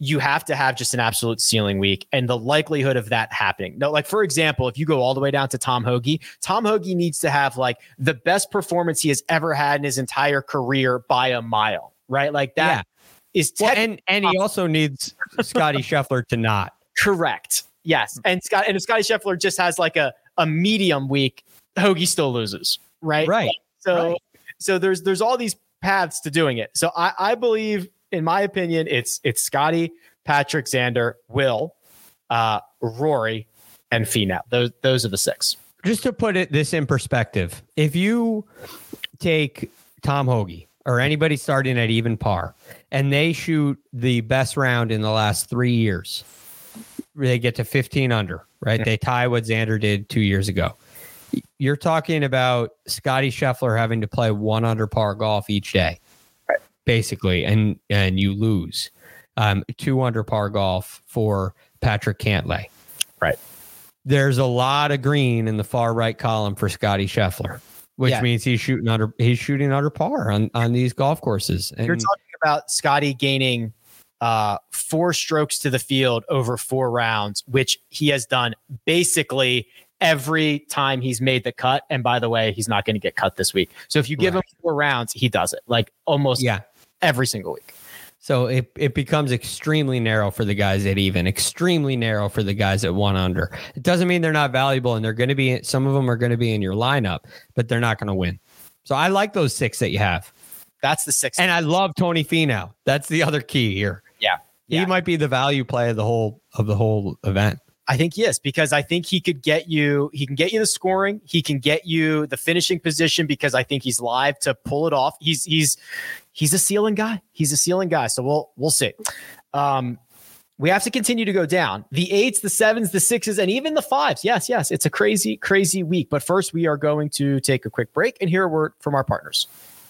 you have to have just an absolute ceiling week, and the likelihood of that happening. No, like for example, if you go all the way down to Tom Hoge, Tom Hoge needs to have like the best performance he has ever had in his entire career by a mile, right? Like that is Well, tech- and and he also needs Scottie Scheffler to not. Correct. Yes. And Scott and if Scottie Scheffler just has like a, a medium week, Hoge still loses. Right. Right. So right. so there's there's all these paths to doing it. So I, I believe, in my opinion, it's it's Scottie, Patrick, Xander, Will, uh, Rory, and Finau. Those those are the six. just to put it this in perspective, if you take Tom Hoge or anybody starting at even par and they shoot the best round in the last three years, they get to 15 under, right? They tie what Xander did two years ago. You're talking about Scottie Scheffler having to play one under par golf each day, Right. basically, and and you lose um, two under par golf for Patrick Cantlay. Right. There's a lot of green in the far right column for Scottie Scheffler, which Yeah. means he's shooting under he's shooting under par on on these golf courses. And You're talking about Scottie gaining uh, four strokes to the field over four rounds, which he has done basically every time he's made the cut. And by the way, he's not going to get cut this week. So if you give him four rounds, he does it like almost yeah. every single week. So it, it becomes extremely narrow for the guys at even, extremely narrow for the guys at one under. It doesn't mean they're not valuable and they're going to be, some of them are going to be in your lineup, but they're not going to win. So I like those six that you have. That's the six. And I love Tony Finau. That's the other key here. Yeah. He might be the value play of the whole of the whole event. I think yes, because I think he could get you. He can get you the scoring. He can get you the finishing position because I think he's live to pull it off. He's he's he's a ceiling guy. He's a ceiling guy. So we'll we'll see. Um, we have to continue to go down. The eights, the sevens, the sixes, and even the fives. Yes, yes, it's a crazy, crazy week. But first, we are going to take a quick break and hear a word from our partners.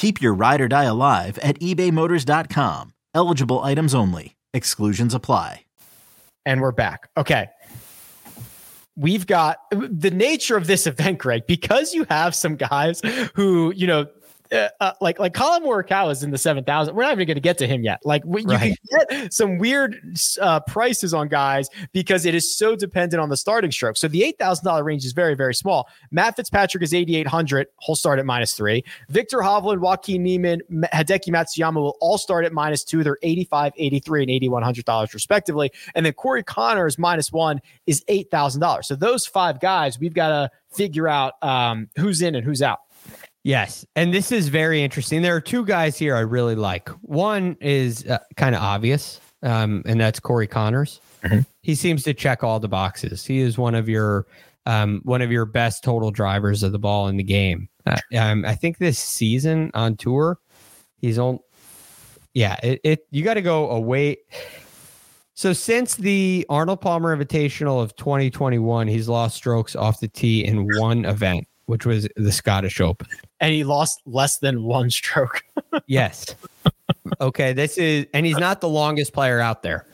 Keep your ride or die alive at ebaymotors.com. Eligible items only. Exclusions apply. And we're back. Okay. We've got the nature of this event, Greg, because you have some guys who, you know, uh, uh, like like Collin Morikawa is in the seven thousand. We're not even going to get to him yet. Like we, right. you can get some weird uh, prices on guys because it is so dependent on the starting stroke. So the eight thousand dollar range is very very small. Matt Fitzpatrick is eighty eight hundred. He'll start at minus three. Viktor Hovland, Joaquin Niemann, Hideki Matsuyama will all start at minus two. They're 85 83 and eighty one hundred dollars respectively. And then Corey Conners minus one is eight thousand dollars. So those five guys, we've got to figure out um, who's in and who's out. Yes. And this is very interesting. There are two guys here I really like. One is uh, kind of obvious, um, and that's Corey Conners. Mm-hmm. He seems to check all the boxes. He is one of your um, one of your best total drivers of the ball in the game. Uh, um, I think this season on tour, he's on. Yeah, it, it you got to go away. So since the Arnold Palmer Invitational of 2021, he's lost strokes off the tee in one event which was the Scottish Open. And he lost less than one stroke. yes. Okay. This is, and he's not the longest player out there.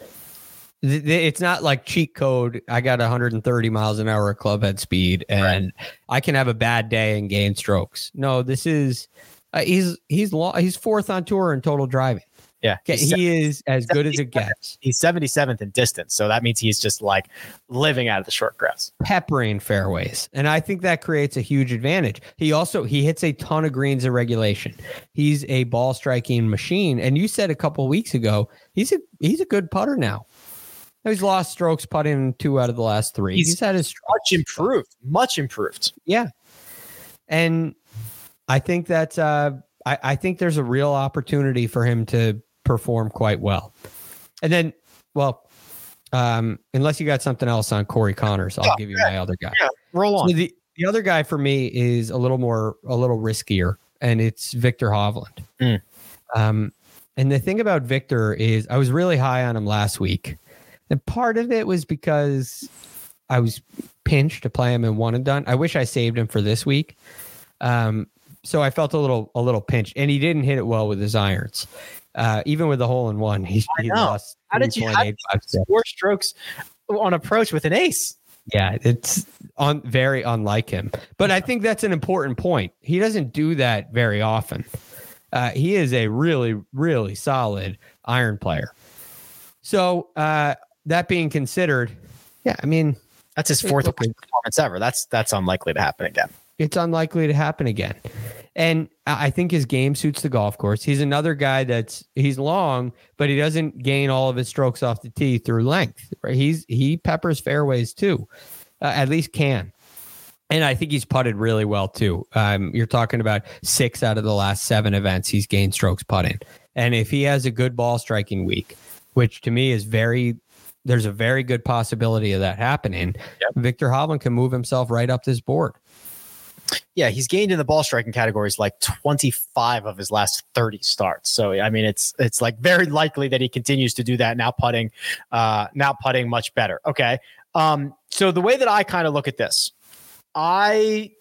It's not like cheat code. I got 130 miles an hour at clubhead speed, and right. I can have a bad day and gain strokes. No, this is uh, he's he's long, he's fourth on tour in total driving. Yeah. He is as good as it gets. He's 77th in distance. So that means he's just like living out of the short grass. Peppering fairways. And I think that creates a huge advantage. He also he hits a ton of greens in regulation. He's a ball striking machine. And you said a couple weeks ago, he's a he's a good putter now. He's lost strokes putting two out of the last three. He's, he's had his much improved, much improved. Yeah. And I think that uh I, I think there's a real opportunity for him to perform quite well. And then, well, um, unless you got something else on Corey Conners, I'll yeah, give you yeah, my other guy. Yeah, roll on. So the, the other guy for me is a little more, a little riskier, and it's Viktor Hovland. Mm. Um, and the thing about Viktor is I was really high on him last week. And part of it was because I was pinched to play him in one and done. I wish I saved him for this week. Um, so I felt a little a little pinch, and he didn't hit it well with his irons. Uh, even with the hole in one, he, he lost. How did you four strokes on approach with an ace? Yeah, it's on very unlike him. But I think that's an important point. He doesn't do that very often. Uh, he is a really, really solid iron player. So uh, that being considered, yeah, I mean that's his fourth performance ever. That's that's unlikely to happen again it's unlikely to happen again. And I think his game suits the golf course. He's another guy that's he's long, but he doesn't gain all of his strokes off the tee through length. Right? He's he peppers fairways too, uh, at least can. And I think he's putted really well too. Um, you're talking about six out of the last seven events he's gained strokes putting. And if he has a good ball striking week, which to me is very there's a very good possibility of that happening. Yep. Viktor Hovland can move himself right up this board. Yeah, he's gained in the ball striking categories like 25 of his last 30 starts. So I mean, it's it's like very likely that he continues to do that now. Putting, uh, now putting much better. Okay. Um, so the way that I kind of look at this, I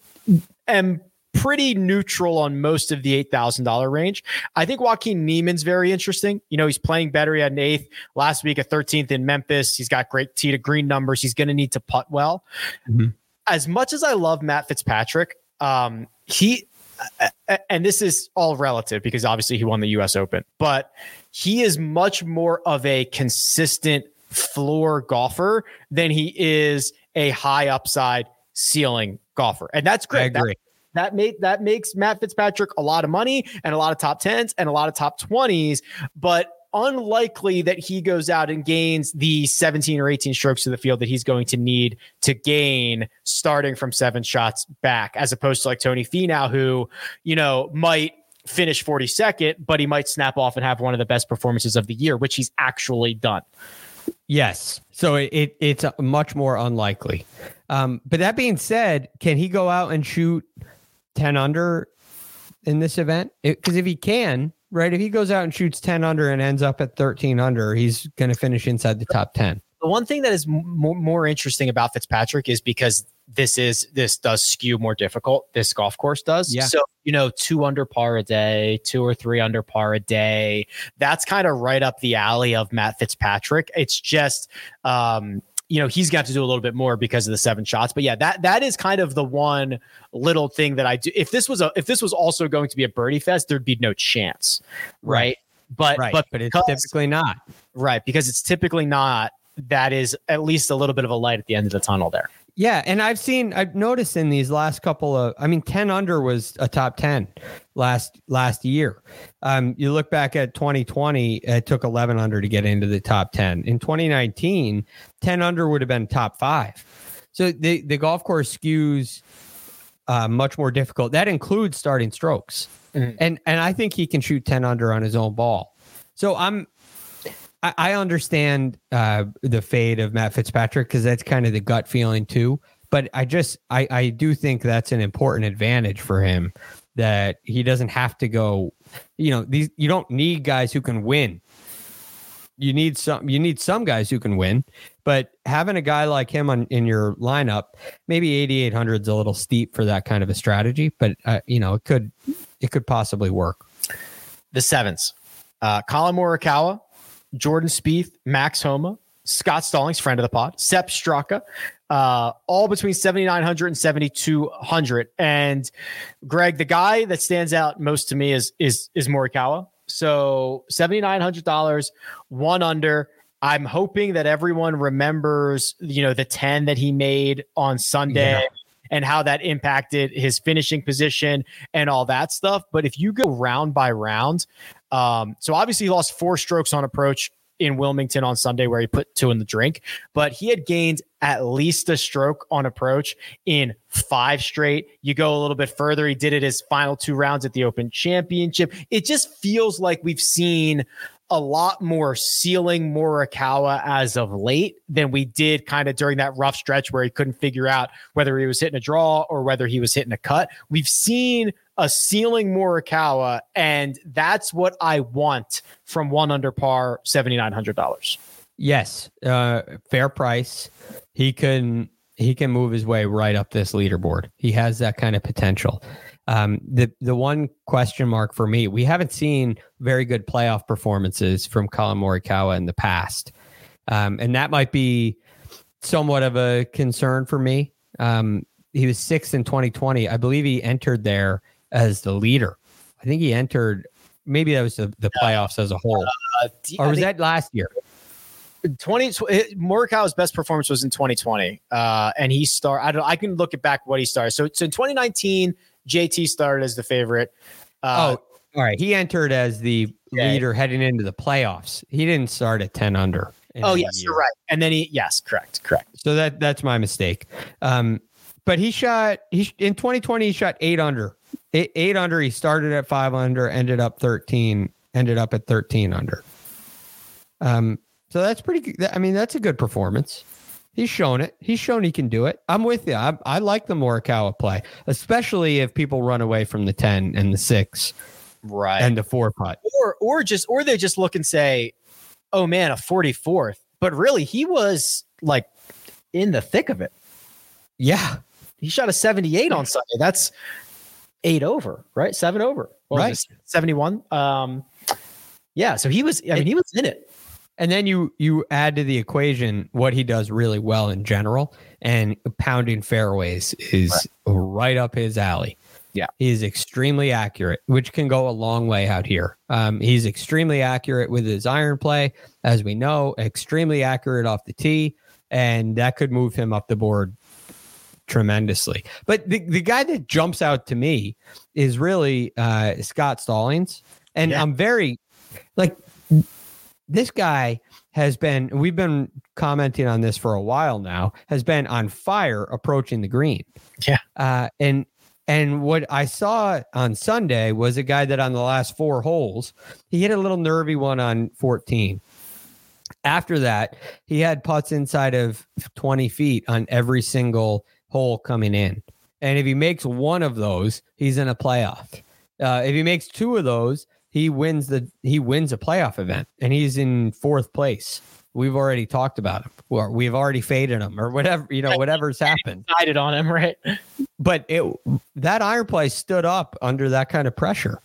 am pretty neutral on most of the $8,000 range. I think Joaquin Niemann's very interesting. You know, he's playing better. He had an eighth last week, a 13th in Memphis. He's got great tee to green numbers. He's going to need to putt well. Mm-hmm as much as I love Matt Fitzpatrick, um, he and this is all relative because obviously he won the US Open, but he is much more of a consistent floor golfer than he is a high upside ceiling golfer. And that's great. That, that made that makes Matt Fitzpatrick a lot of money and a lot of top 10s and a lot of top 20s, but unlikely that he goes out and gains the 17 or 18 strokes to the field that he's going to need to gain starting from seven shots back, as opposed to like Tony Finau, who, you know, might finish 42nd, but he might snap off and have one of the best performances of the year, which he's actually done. Yes. So it, it it's much more unlikely. Um, but that being said, can he go out and shoot 10 under in this event? Because if he can, right? If he goes out and shoots 10 under and ends up at 13 under, he's going to finish inside the top 10. the one thing that is m- more interesting about Fitzpatrick is because this is this does skew more difficult. This golf course does. Yeah. So you know, two under par a day, two or three under par a day. That's kind of right up the alley of Matt Fitzpatrick. It's just um, you know he's got to do a little bit more because of the seven shots but yeah that that is kind of the one little thing that i do if this was a if this was also going to be a birdie fest there'd be no chance right, Right. but right. but But, it's because- typically not. right because it's typically not that is at least a little bit of a light at the end of the tunnel there Yeah, and I've seen I've noticed in these last couple of I mean 10 under was a top 10 last last year. Um you look back at 2020 it took 11 under to get into the top 10. In 2019 10 under would have been top 5. So the the golf course skews uh, much more difficult. That includes starting strokes. Mhm. And and I think he can shoot 10 under on his own ball. So I'm I, understand uh, the fade of Matt Fitzpatrick because that's kind of the gut feeling too. But I just I, I do think that's an important advantage for him that he doesn't have to go. You know, these you don't need guys who can win. You need some. You need some guys who can win, but having a guy like him on in your lineup, maybe eighty eight hundred is a little steep for that kind of a strategy. But uh, you know, it could it could possibly work. the sevens uh collin morikawa jordan Spieth, max homa scott stallings friend of the pod sepp straka uh all between 7900 and 7200 and greg the guy that stands out most to me is is is morikawa so $7900 one under i'm hoping that everyone remembers you know the 10 that he made on sunday Yeah. and how that impacted his finishing position and all that stuff. But if you go round by round, um, so obviously he lost four strokes on approach in Wilmington on Sunday where he put two in the drink, but he had gained at least a stroke on approach in five straight. You go a little bit further, he did it his final two rounds at the Open Championship. It just feels like we've seen a lot more ceiling Morikawa as of late than we did kind of during that rough stretch where he couldn't figure out whether he was hitting a draw or whether he was hitting a cut. We've seen a ceiling Morikawa, and that's what I want from one under par, $7,900. Yes, uh, fair price. He can he can move his way right up this leaderboard. He has that kind of potential. Um, the the one question mark for me, we haven't seen very good playoff performances from Collin Morikawa in the past, um, and that might be somewhat of a concern for me. Um, he was sixth in 2020. I believe he entered there as the leader. I think he entered. Maybe that was the, the playoffs as a whole, Uh, d- or was think that last year? 20 Morikawa's best performance was in 2020 uh and he start I don't I can look it back what he started so, so in 2019 JT started as the favorite uh oh, all right. He entered as the Yeah. leader heading into the playoffs. He didn't start at 10 under. oh yes year. you're right and then he yes correct correct So that that's my mistake. Um, but he shot he in 2020 he shot 8 under. 8, 8 under he started at 5 under, ended up 13, ended up at 13 under. Um so that's pretty good. I mean that's a good performance. He's shown it. He's shown he can do it. I'm with you. I, I like the Morikawa play, especially if people run away from the 10 and the 6 right and the 4 putt. or or just or they just look and say oh man a 44th but really he was like in the thick of it Yeah. he shot a 78 on Sunday that's 8 over right 7 over Right. 71 um yeah so he was I mean he was in it And then you you add to the equation what he does really well in general, and pounding fairways is right, up his alley. Yeah. he is extremely accurate, which can go a long way out here. Um, he's extremely accurate with his iron play, as we know, extremely accurate off the tee, and that could move him up the board tremendously. But the, the guy that jumps out to me is really uh, Scott Stallings, and Yeah. I'm very like this guy has been we've been commenting on this for a while now has been on fire approaching the green. Yeah. uh and and what i saw on sunday was a guy that on the last four holes he hit a little nervy one on 14 after that he had putts inside of 20 feet on every single hole coming in. And if he makes one of those he's in a playoff. Uh, if he makes two of those he wins the he wins a playoff event and he's in fourth place we've already talked about him, or we've already faded him, or whatever you know, whatever's happened. Decided on him, right? But it that iron play stood up under that kind of pressure,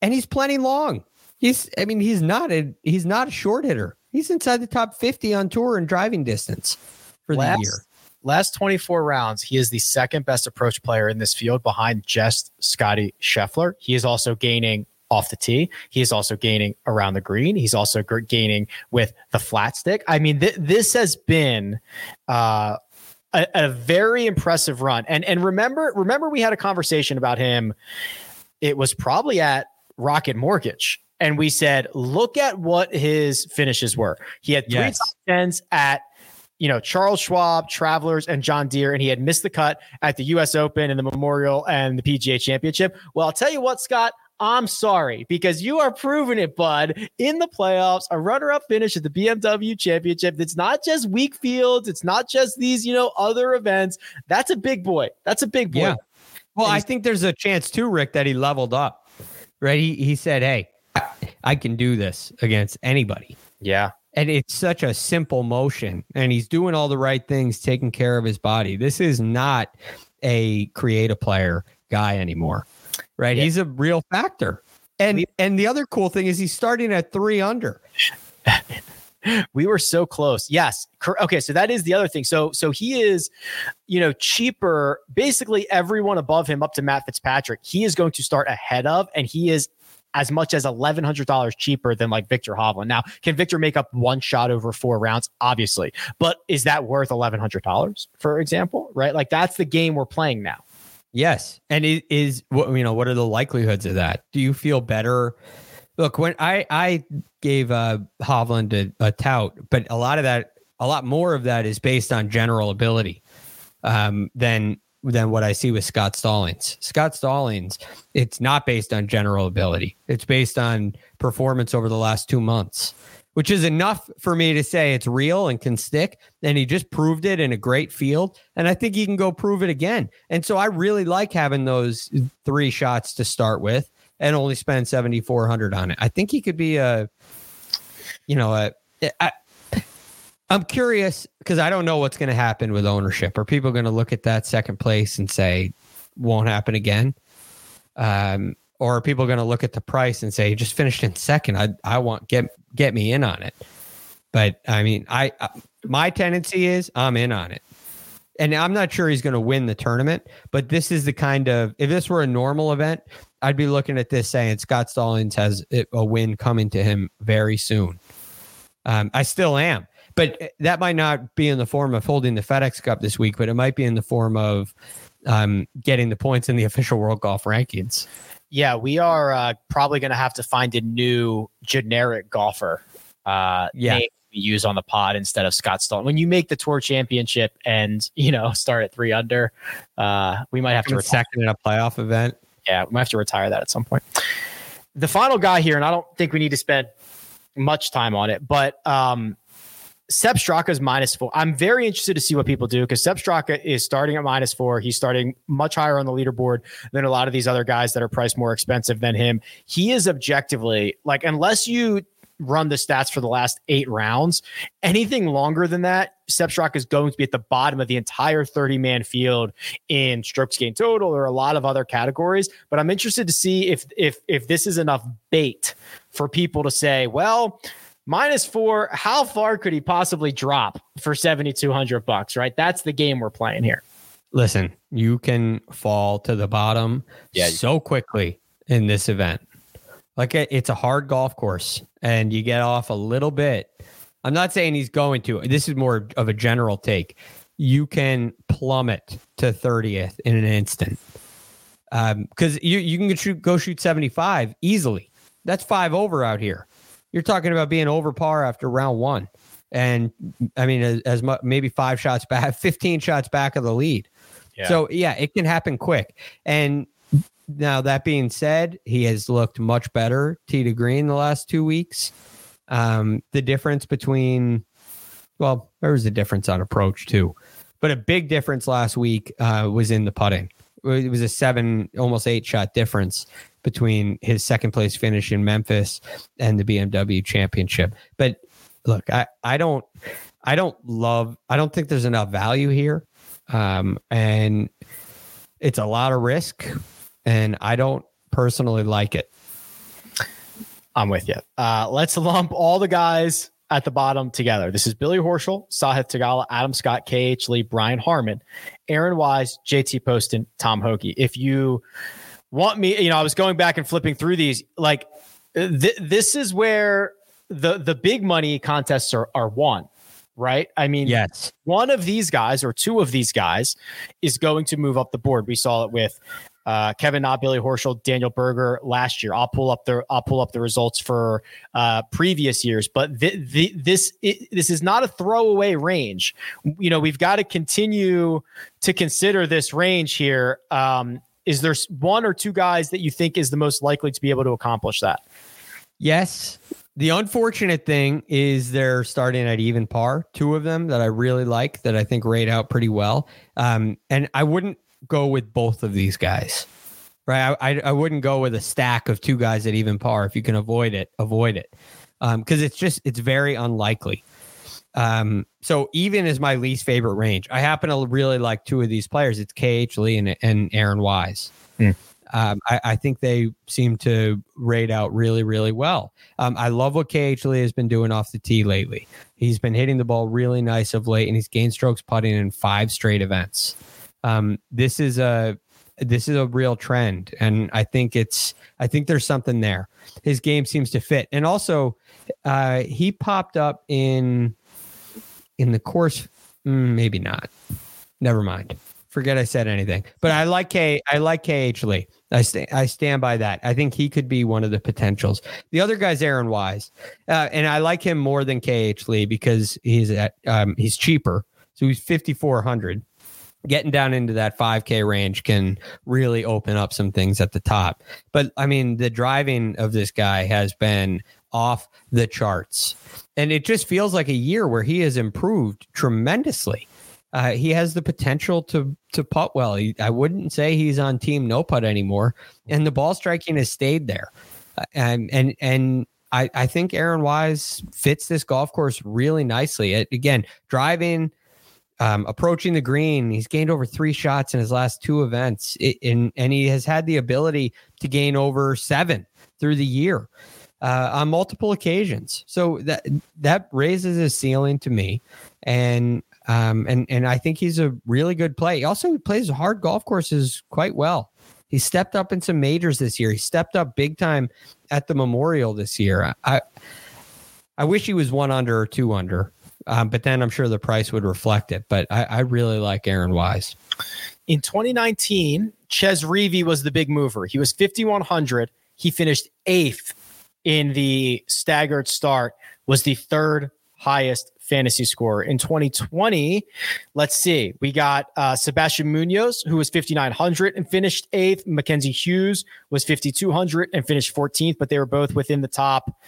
and he's plenty long. He's, I mean, he's not a he's not a short hitter. He's inside the top fifty on tour and driving distance for Last- the year. Last 24 rounds, he is the second best approach player in this field behind just Scottie Scheffler. He is also gaining off the tee. He is also gaining around the green. He's also gaining with the flat stick. I mean, th- this has been uh, a, a very impressive run. And and remember, remember, we had a conversation about him. It was probably at Rocket Mortgage. And we said, look at what his finishes were. He had three Yes. top tens at you know, Charles Schwab, Travelers, and John Deere, and he had missed the cut at the US Open and the Memorial and the PGA Championship. Well, I'll tell you what, Scott, I'm sorry because you are proving it, bud. In the playoffs, a runner up finish at the BMW Championship. It's not just weak fields, it's not just these, you know, other events. That's a big boy. That's a big boy. Yeah. Well, I think there's a chance too, Rick, that he leveled up. Right? He he said, "Hey, I, I can do this against anybody." Yeah. And it's such a simple motion, and he's doing all the right things, taking care of his body. This is not a creative player guy anymore, right? Yeah. He's a real factor. And We- and the other cool thing is he's starting at three under. we were so close. Yes. Okay so that is the other thing. So so he is you know cheaper. Basically everyone above him up to matt fitzpatrick he is going to start ahead of and he is as much as $1100 cheaper than like viktor hovland. Now can viktor make up one shot over four rounds? Obviously. But is that worth $1100 for example right? Like that's the game we're playing now Yes, and it is what you know. What are the likelihoods of that? Do you feel better? Look, when I I gave uh, Hovland a, a tout, but a lot of that, a lot more of that is based on general ability um, than than what I see with Scott Stallings. Scott Stallings, it's not based on general ability. It's based on performance over the last two months, which is enough for me to say it's real and can stick. And he just proved it in a great field. And I think he can go prove it again. And so I really like having those three shots to start with and only spend 7,400 on it. I think he could be a, you know, a, I, I'm curious because I don't know what's going to happen with ownership. Are people going to look at that second place and say, won't happen again? Um, or are people going to look at the price and say, just finished in second? I, I want get get me in on it. But I mean, I, my tendency is I'm in on it, and I'm not sure he's going to win the tournament. But this is the kind of if this were a normal event, I'd be looking at this saying Scott Stallings has a win coming to him very soon. Um, I still am, but that might not be in the form of holding the FedEx Cup this week, but it might be in the form of um, getting the points in the official World Golf rankings. Yeah we are uh, probably going to have to find a new generic golfer uh Yeah. name to use on the pod instead of Scott Stallings. When you make the tour championship and you know start at three under, uh, we might have to retire. second in a playoff event. Yeah, we might have to retire that at some point. The final guy here, and I don't think we need to spend much time on it, but um, Sepp Straka is minus four. I'm very interested to see what people do because Sepp Straka is starting at minus four. He's starting much higher on the leaderboard than a lot of these other guys that are priced more expensive than him. He is objectively like, unless you run the stats for the last eight rounds, anything longer than that, Sepp Straka is going to be at the bottom of the entire 30 man field in strokes gain total or a lot of other categories. But I'm interested to see if if if this is enough bait for people to say, well, minus four, how far could he possibly drop for 7,200 bucks? Right, that's the game we're playing here. Listen, you can fall to the bottom Yeah. so quickly in this event. Like it's a hard golf course and you get off a little bit. I'm not saying he's going to. This is more of a general take. You can plummet to 30th in an instant. Um, cuz you you can shoot, go shoot 75 easily. That's 5 over out here. You're talking about being over par after round 1. And I mean as, as much maybe 5 shots back, 15 shots back of the lead. Yeah. So yeah, it can happen quick. And now that being said, he has looked much better tee to green the last two weeks. Um, the difference between, well, there was a difference on approach too, but a big difference last week uh, was in the putting. It was a seven, almost eight shot difference between his second place finish in Memphis and the BMW championship. But look, I I don't I don't love I don't think there's enough value here. Um and it's a lot of risk and I don't personally like it. I'm with you. Uh, let's lump all the guys at the bottom together. This is Billy Horschel, Sahith Theegala, Adam Scott, KH Lee, Brian Harman, Aaron Wise, JT Poston, Tom Hoge. If you want me, you know, I was going back and flipping through these. Like th- this is where the the big money contests are are won right? I mean, yes, one of these guys or two of these guys is going to move up the board. We saw it with uh, Kevin Na, Billy Horschel, Daniel Berger last year. I'll pull up the I'll pull up the results for uh, previous years, but the, the, this it, this is not a throwaway range. You know, we've got to continue to consider this range here. Um, is there one or two guys that you think is the most likely to be able to accomplish that? Yes. The unfortunate thing is they're starting at even par. Two of them that I really like that I think rate out pretty well. Um, and I wouldn't go with both of these guys, right? I, I, I wouldn't go with a stack of two guys at even par. If you can avoid it, avoid it, because um, it's just it's very unlikely. Um, so even is my least favorite range. I happen to really like two of these players. It's KH Lee and, and Aaron Wise. Mm. Um, I, I, think they seem to rate out really, really well. Um, I love what KH Lee has been doing off the tee lately. He's been hitting the ball really nice of late, and he's gained strokes putting in five straight events. Um, this is a this is a real trend, and I think it's I think there's something there. His game seems to fit, and also uh, he popped up in in the course. Mm, maybe not. Never mind. Forget I said anything. But I like K. I like KH Lee. I stand I stand by that. I think he could be one of the potentials. The other guy's Aaron Wise, uh, and I like him more than KH Lee because he's at um, he's cheaper. So he's fifty four hundred. Getting down into that 5K range can really open up some things at the top. But I mean, the driving of this guy has been off the charts. And it just feels like a year where he has improved tremendously. Uh, he has the potential to to putt well. He, I wouldn't say he's on team no putt anymore, and the ball striking has stayed there. Uh, and and and I I think Aaron Wise fits this golf course really nicely. It, again, driving, um, approaching the green, he's gained over three shots in his last two events, it, and and he has had the ability to gain over seven through the year. Uh, on multiple occasions. So that that raises his ceiling to me, and um, and and I think he's a really good play. Also, He plays hard golf courses quite well. He stepped up in some majors this year. He stepped up big time at the Memorial this year. I I wish he was one under or two under, um, but then I'm sure the price would reflect it. But I, I really like Aaron Wise. In 2019, Chez Reavie was the big mover. He was 5100. He finished eighth in the staggered start. Was the third highest fantasy score. In 2020, let's see, we got uh, Sebastian Munoz, who was 5,900 and finished eighth. Mackenzie Hughes was 5,200 and finished 14th, but they were both within the top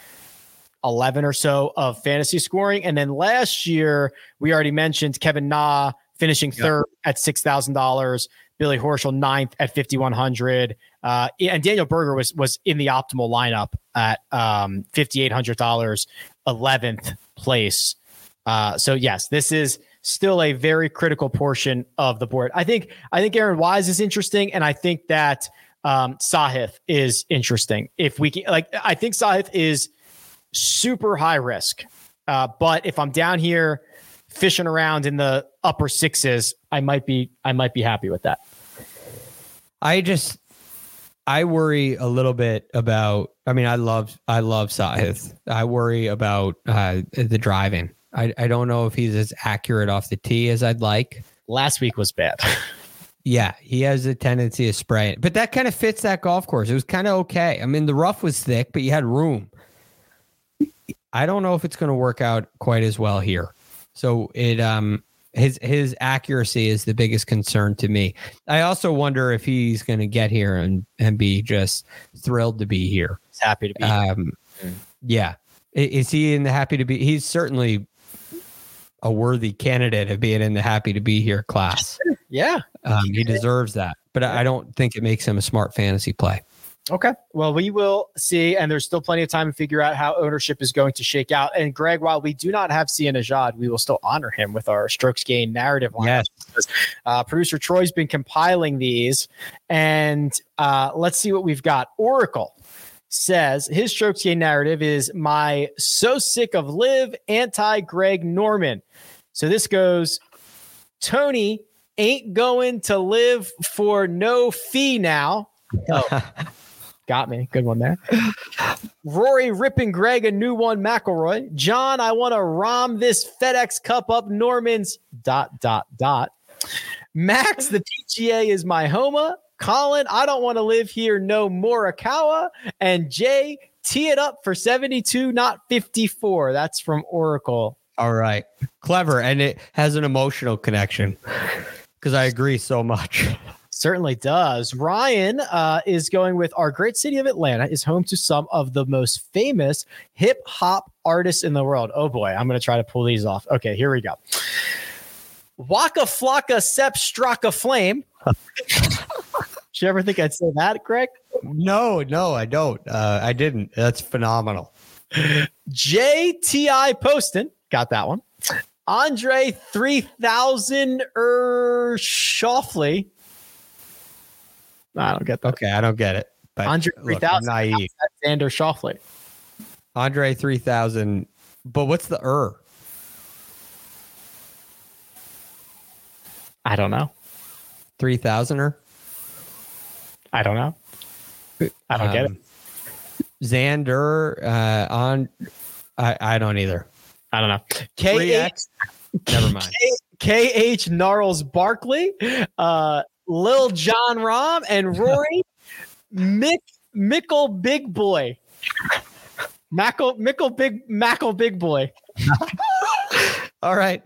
11 or so of fantasy scoring. And then last year, we already mentioned Kevin Na finishing third yep. at $6,000. Billy Horschel ninth at 5,100. Uh, and Daniel Berger was was in the optimal lineup at um, $5,800, 11th place. Uh, so yes, this is still a very critical portion of the board. I think I think Aaron Wise is interesting, and I think that um, Sahith is interesting. If we can, like, I think Sahith is super high risk, uh, but if I'm down here fishing around in the upper sixes, I might be I might be happy with that. I just I worry a little bit about. I mean, I love I love Sahith. I worry about uh, the driving. I, I don't know if he's as accurate off the tee as I'd like. Last week was bad. yeah, he has a tendency to spray it, but that kind of fits that golf course. It was kind of okay. I mean, the rough was thick, but you had room. I don't know if it's going to work out quite as well here. So it um his his accuracy is the biggest concern to me. I also wonder if he's going to get here and and be just thrilled to be here. He's happy to be. Um, yeah. Is he in the happy to be? He's certainly a worthy candidate of being in the happy to be here class. Yeah. Um, he deserves that. But I don't think it makes him a smart fantasy play. Okay. Well, we will see, and there's still plenty of time to figure out how ownership is going to shake out. And Greg, while we do not have Sia Najad, we will still honor him with our strokes gain narrative line. Yes. Uh, Producer Troy's been compiling these, and uh, let's see what we've got. Oracle says his strokes gain narrative is my so sick of live anti Greg Norman. So this goes Tony ain't going to live for no fee now. Oh, got me. Good one there. Rory ripping Greg a new one. McIlroy. Jon, I want to rom this FedEx Cup up Norman's dot dot dot. Max, the PGA is my homa. Collin, I don't want to live here no Morikawa. And Jay, tee it up for 72, not 54. That's from Oracle. All right. Clever. And it has an emotional connection because I agree so much. Certainly does. Ryan uh, is going with our great city of Atlanta is home to some of the most famous hip hop artists in the world. Oh boy, I'm going to try to pull these off. Okay, here we go. Waka Flocka Sepp Straka Flame. Did you ever think I'd say that, Greg? No, no, I don't. Uh, I didn't. That's phenomenal. JTI Poston. Got that one. Andre 3000 Er Shoffley. I don't get that. Okay, I don't get it. But Andre 3000 naive. Xander Schauffele. Andre 3000. But what's the er? I don't know. 3000er? I don't know. I don't get it. Um, Xander uh, on. I, I don't either. I don't know. KH, 3X? Never mind. KH Gnarls Barkley, uh, Lil Jon Rahm, and Rory Mick Mickle Big Boy. Mackle Mickle Big Mackle Big Boy. All right.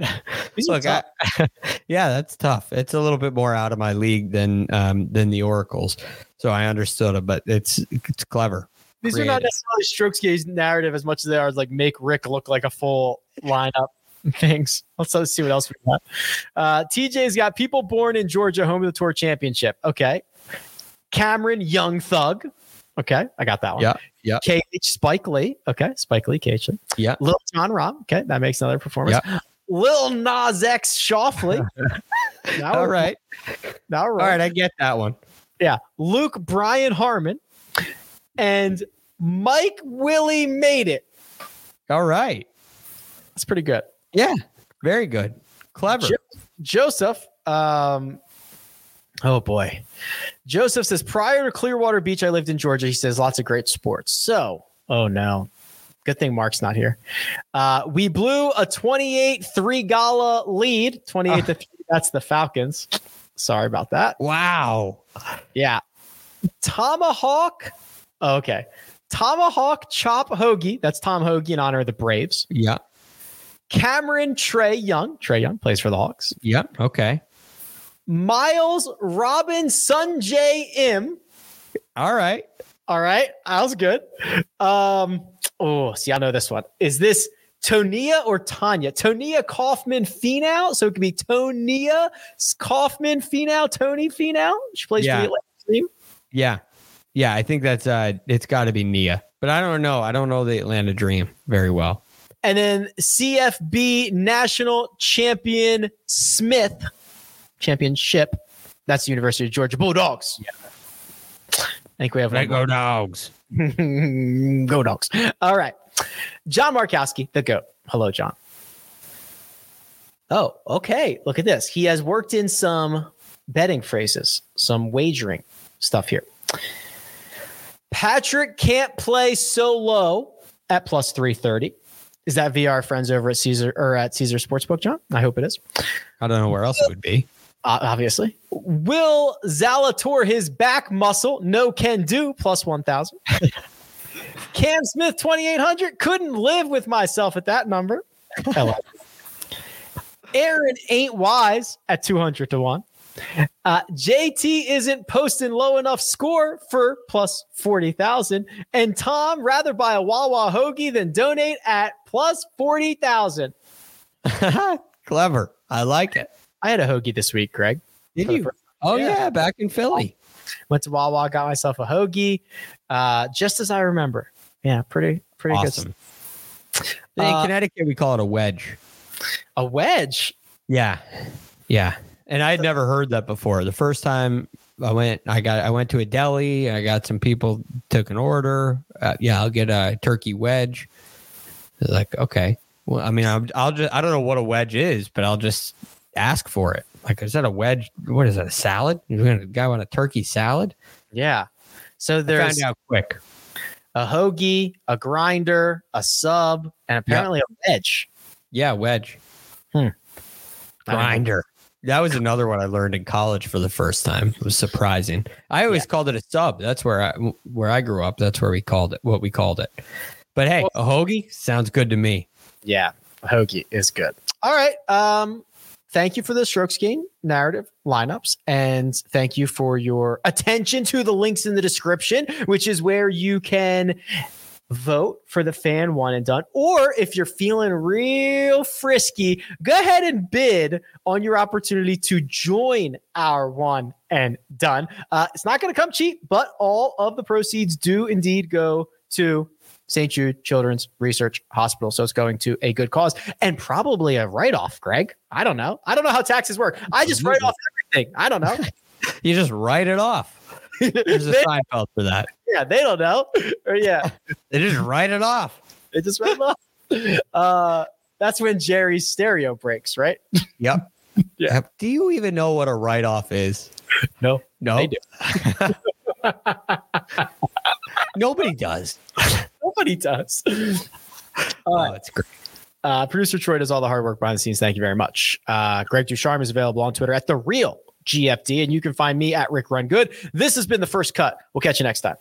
These Look, I, yeah, that's tough. It's a little bit more out of my league than um, than the Oracles, so I understood it, but it's it's clever. These are not necessarily strokes gaze narrative as much as they are like make Rick look like a full lineup things. Let's, let's see what else we got. Uh, TJ's got people born in Georgia, home of the tour championship. Okay. Cameron Young Thug. Okay, I got that one. Yeah, yeah, KH Spike Lee. Okay, Spike Lee, KH. Lee. yeah. Lil Jon Rahm. Okay, that makes another performance. Lil Nas X Schauffele. All right, Now, all right. I get that one. Yeah. Luke Brian Harman and Mike Willie made it. All right. That's pretty good. Yeah, very good. Clever. Jo- Joseph, um, oh boy. Joseph says, prior to Clearwater Beach, I lived in Georgia. He says, lots of great sports. So, oh no. Good thing Mark's not here. Uh, we blew a 28 3 gala lead. 28 to 3. That's the Falcons. Sorry about that. Wow. Yeah. Tomahawk. Oh, okay. Tomahawk Chop Hoge. That's Tom Hoge in honor of the Braves. Yeah. Cameron Trae Young. Trae Young plays for the Hawks. Yep. Okay. Miles Robin Sungjae Im. All right. All right. That was good. Um, oh, see, I know this one. Is this Tonia or Tanya? Tonia Kaufman Finau. So it could be Tonia Kaufman Finau, Tony Finau. She plays Yeah. for the Atlantic team. Yeah. Yeah. I think that's uh it's gotta be Nia. But I don't know. I don't know the Atlanta Dream very well. And then CFB National Champion Smith Championship. That's the University of Georgia Bulldogs. Yeah. I think we have more. dogs. Go dogs. All right. John Markowski, the GOAT. Hello, John. Oh, okay. Look at this. He has worked in some betting phrases, some wagering stuff here. Patrick can't play so low at plus 330. Is that VR friends over at Caesar or at Caesar Sportsbook, John? I hope it is. I don't know where else it would be. Uh, obviously. Will Zalator his back muscle? No can do plus 1,000. Cam Smith 2,800. Couldn't live with myself at that number. Hello. Aaron ain't wise at 200 to 1. Uh, JT isn't posting low enough score for plus 40,000. And Tom rather buy a Wawa hoagie than donate at plus 40,000. Clever. I like it. I had a hoagie this week, Greg. Did you? Oh Yeah. yeah. back in Philly. Went to Wawa, got myself a hoagie, uh, just as I remember. Yeah, pretty pretty Awesome. good. In Uh, Connecticut, we call it a wedge. A wedge. Yeah, yeah. And I had never heard that before. The first time I went, I got I went to a deli. I got some people took an order. Uh, yeah, I'll get a turkey wedge. Like, okay. Well, I mean, I'll, I'll just I don't know what a wedge is, but I'll just ask for it. Like, is that a wedge? What is that? A salad? You're gonna guy want a turkey salad? Yeah. So I there's found out quick. a hoagie, a grinder, a sub, and apparently a wedge. Yeah, wedge. Hmm. I don't know. Grinder. That was another one I learned in college for the first time. It was surprising. I always called it a sub. That's where I where I grew up. That's where we called it what we called it. But hey, a hoagie sounds good to me. Yeah, a hoagie is good. All right. Um, thank you for the strokes game narrative lineups, and thank you for your attention to the links in the description, which is where you can vote for the fan one and done. Or if you're feeling real frisky, go ahead and bid on your opportunity to join our one and done. Uh, it's not going to come cheap, but all of the proceeds do indeed go to St. Jude Children's Research Hospital. So it's going to a good cause and probably a write off, Greg. I don't know. I don't know how taxes work. I just write off everything. I don't know. You just write it off. There's a They- Seinfeld for that. yeah, they don't know. Or yeah, They just write it off. they just write it off. Uh, that's when Jerry's stereo breaks, right? Yep. Yeah. Do you even know what a write off is? No, No. they do. Nobody does. Nobody does. Oh, it's great. Uh, Producer Troy does all the hard work behind the scenes. Thank you very much. Uh, Greg DuCharme is available on Twitter at the real GFD, and you can find me at Rick Run Good. This has been the first cut. We'll catch you next time.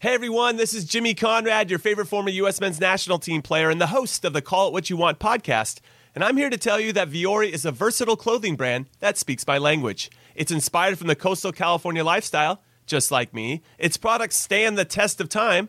Hey everyone, this is Jimmy Conrad, your favorite former U.S. men's national team player and the host of the Call It What You Want podcast. And I'm here to tell you that Vuori is a versatile clothing brand that speaks my language. It's inspired from the coastal California lifestyle, just like me. Its products stand the test of time,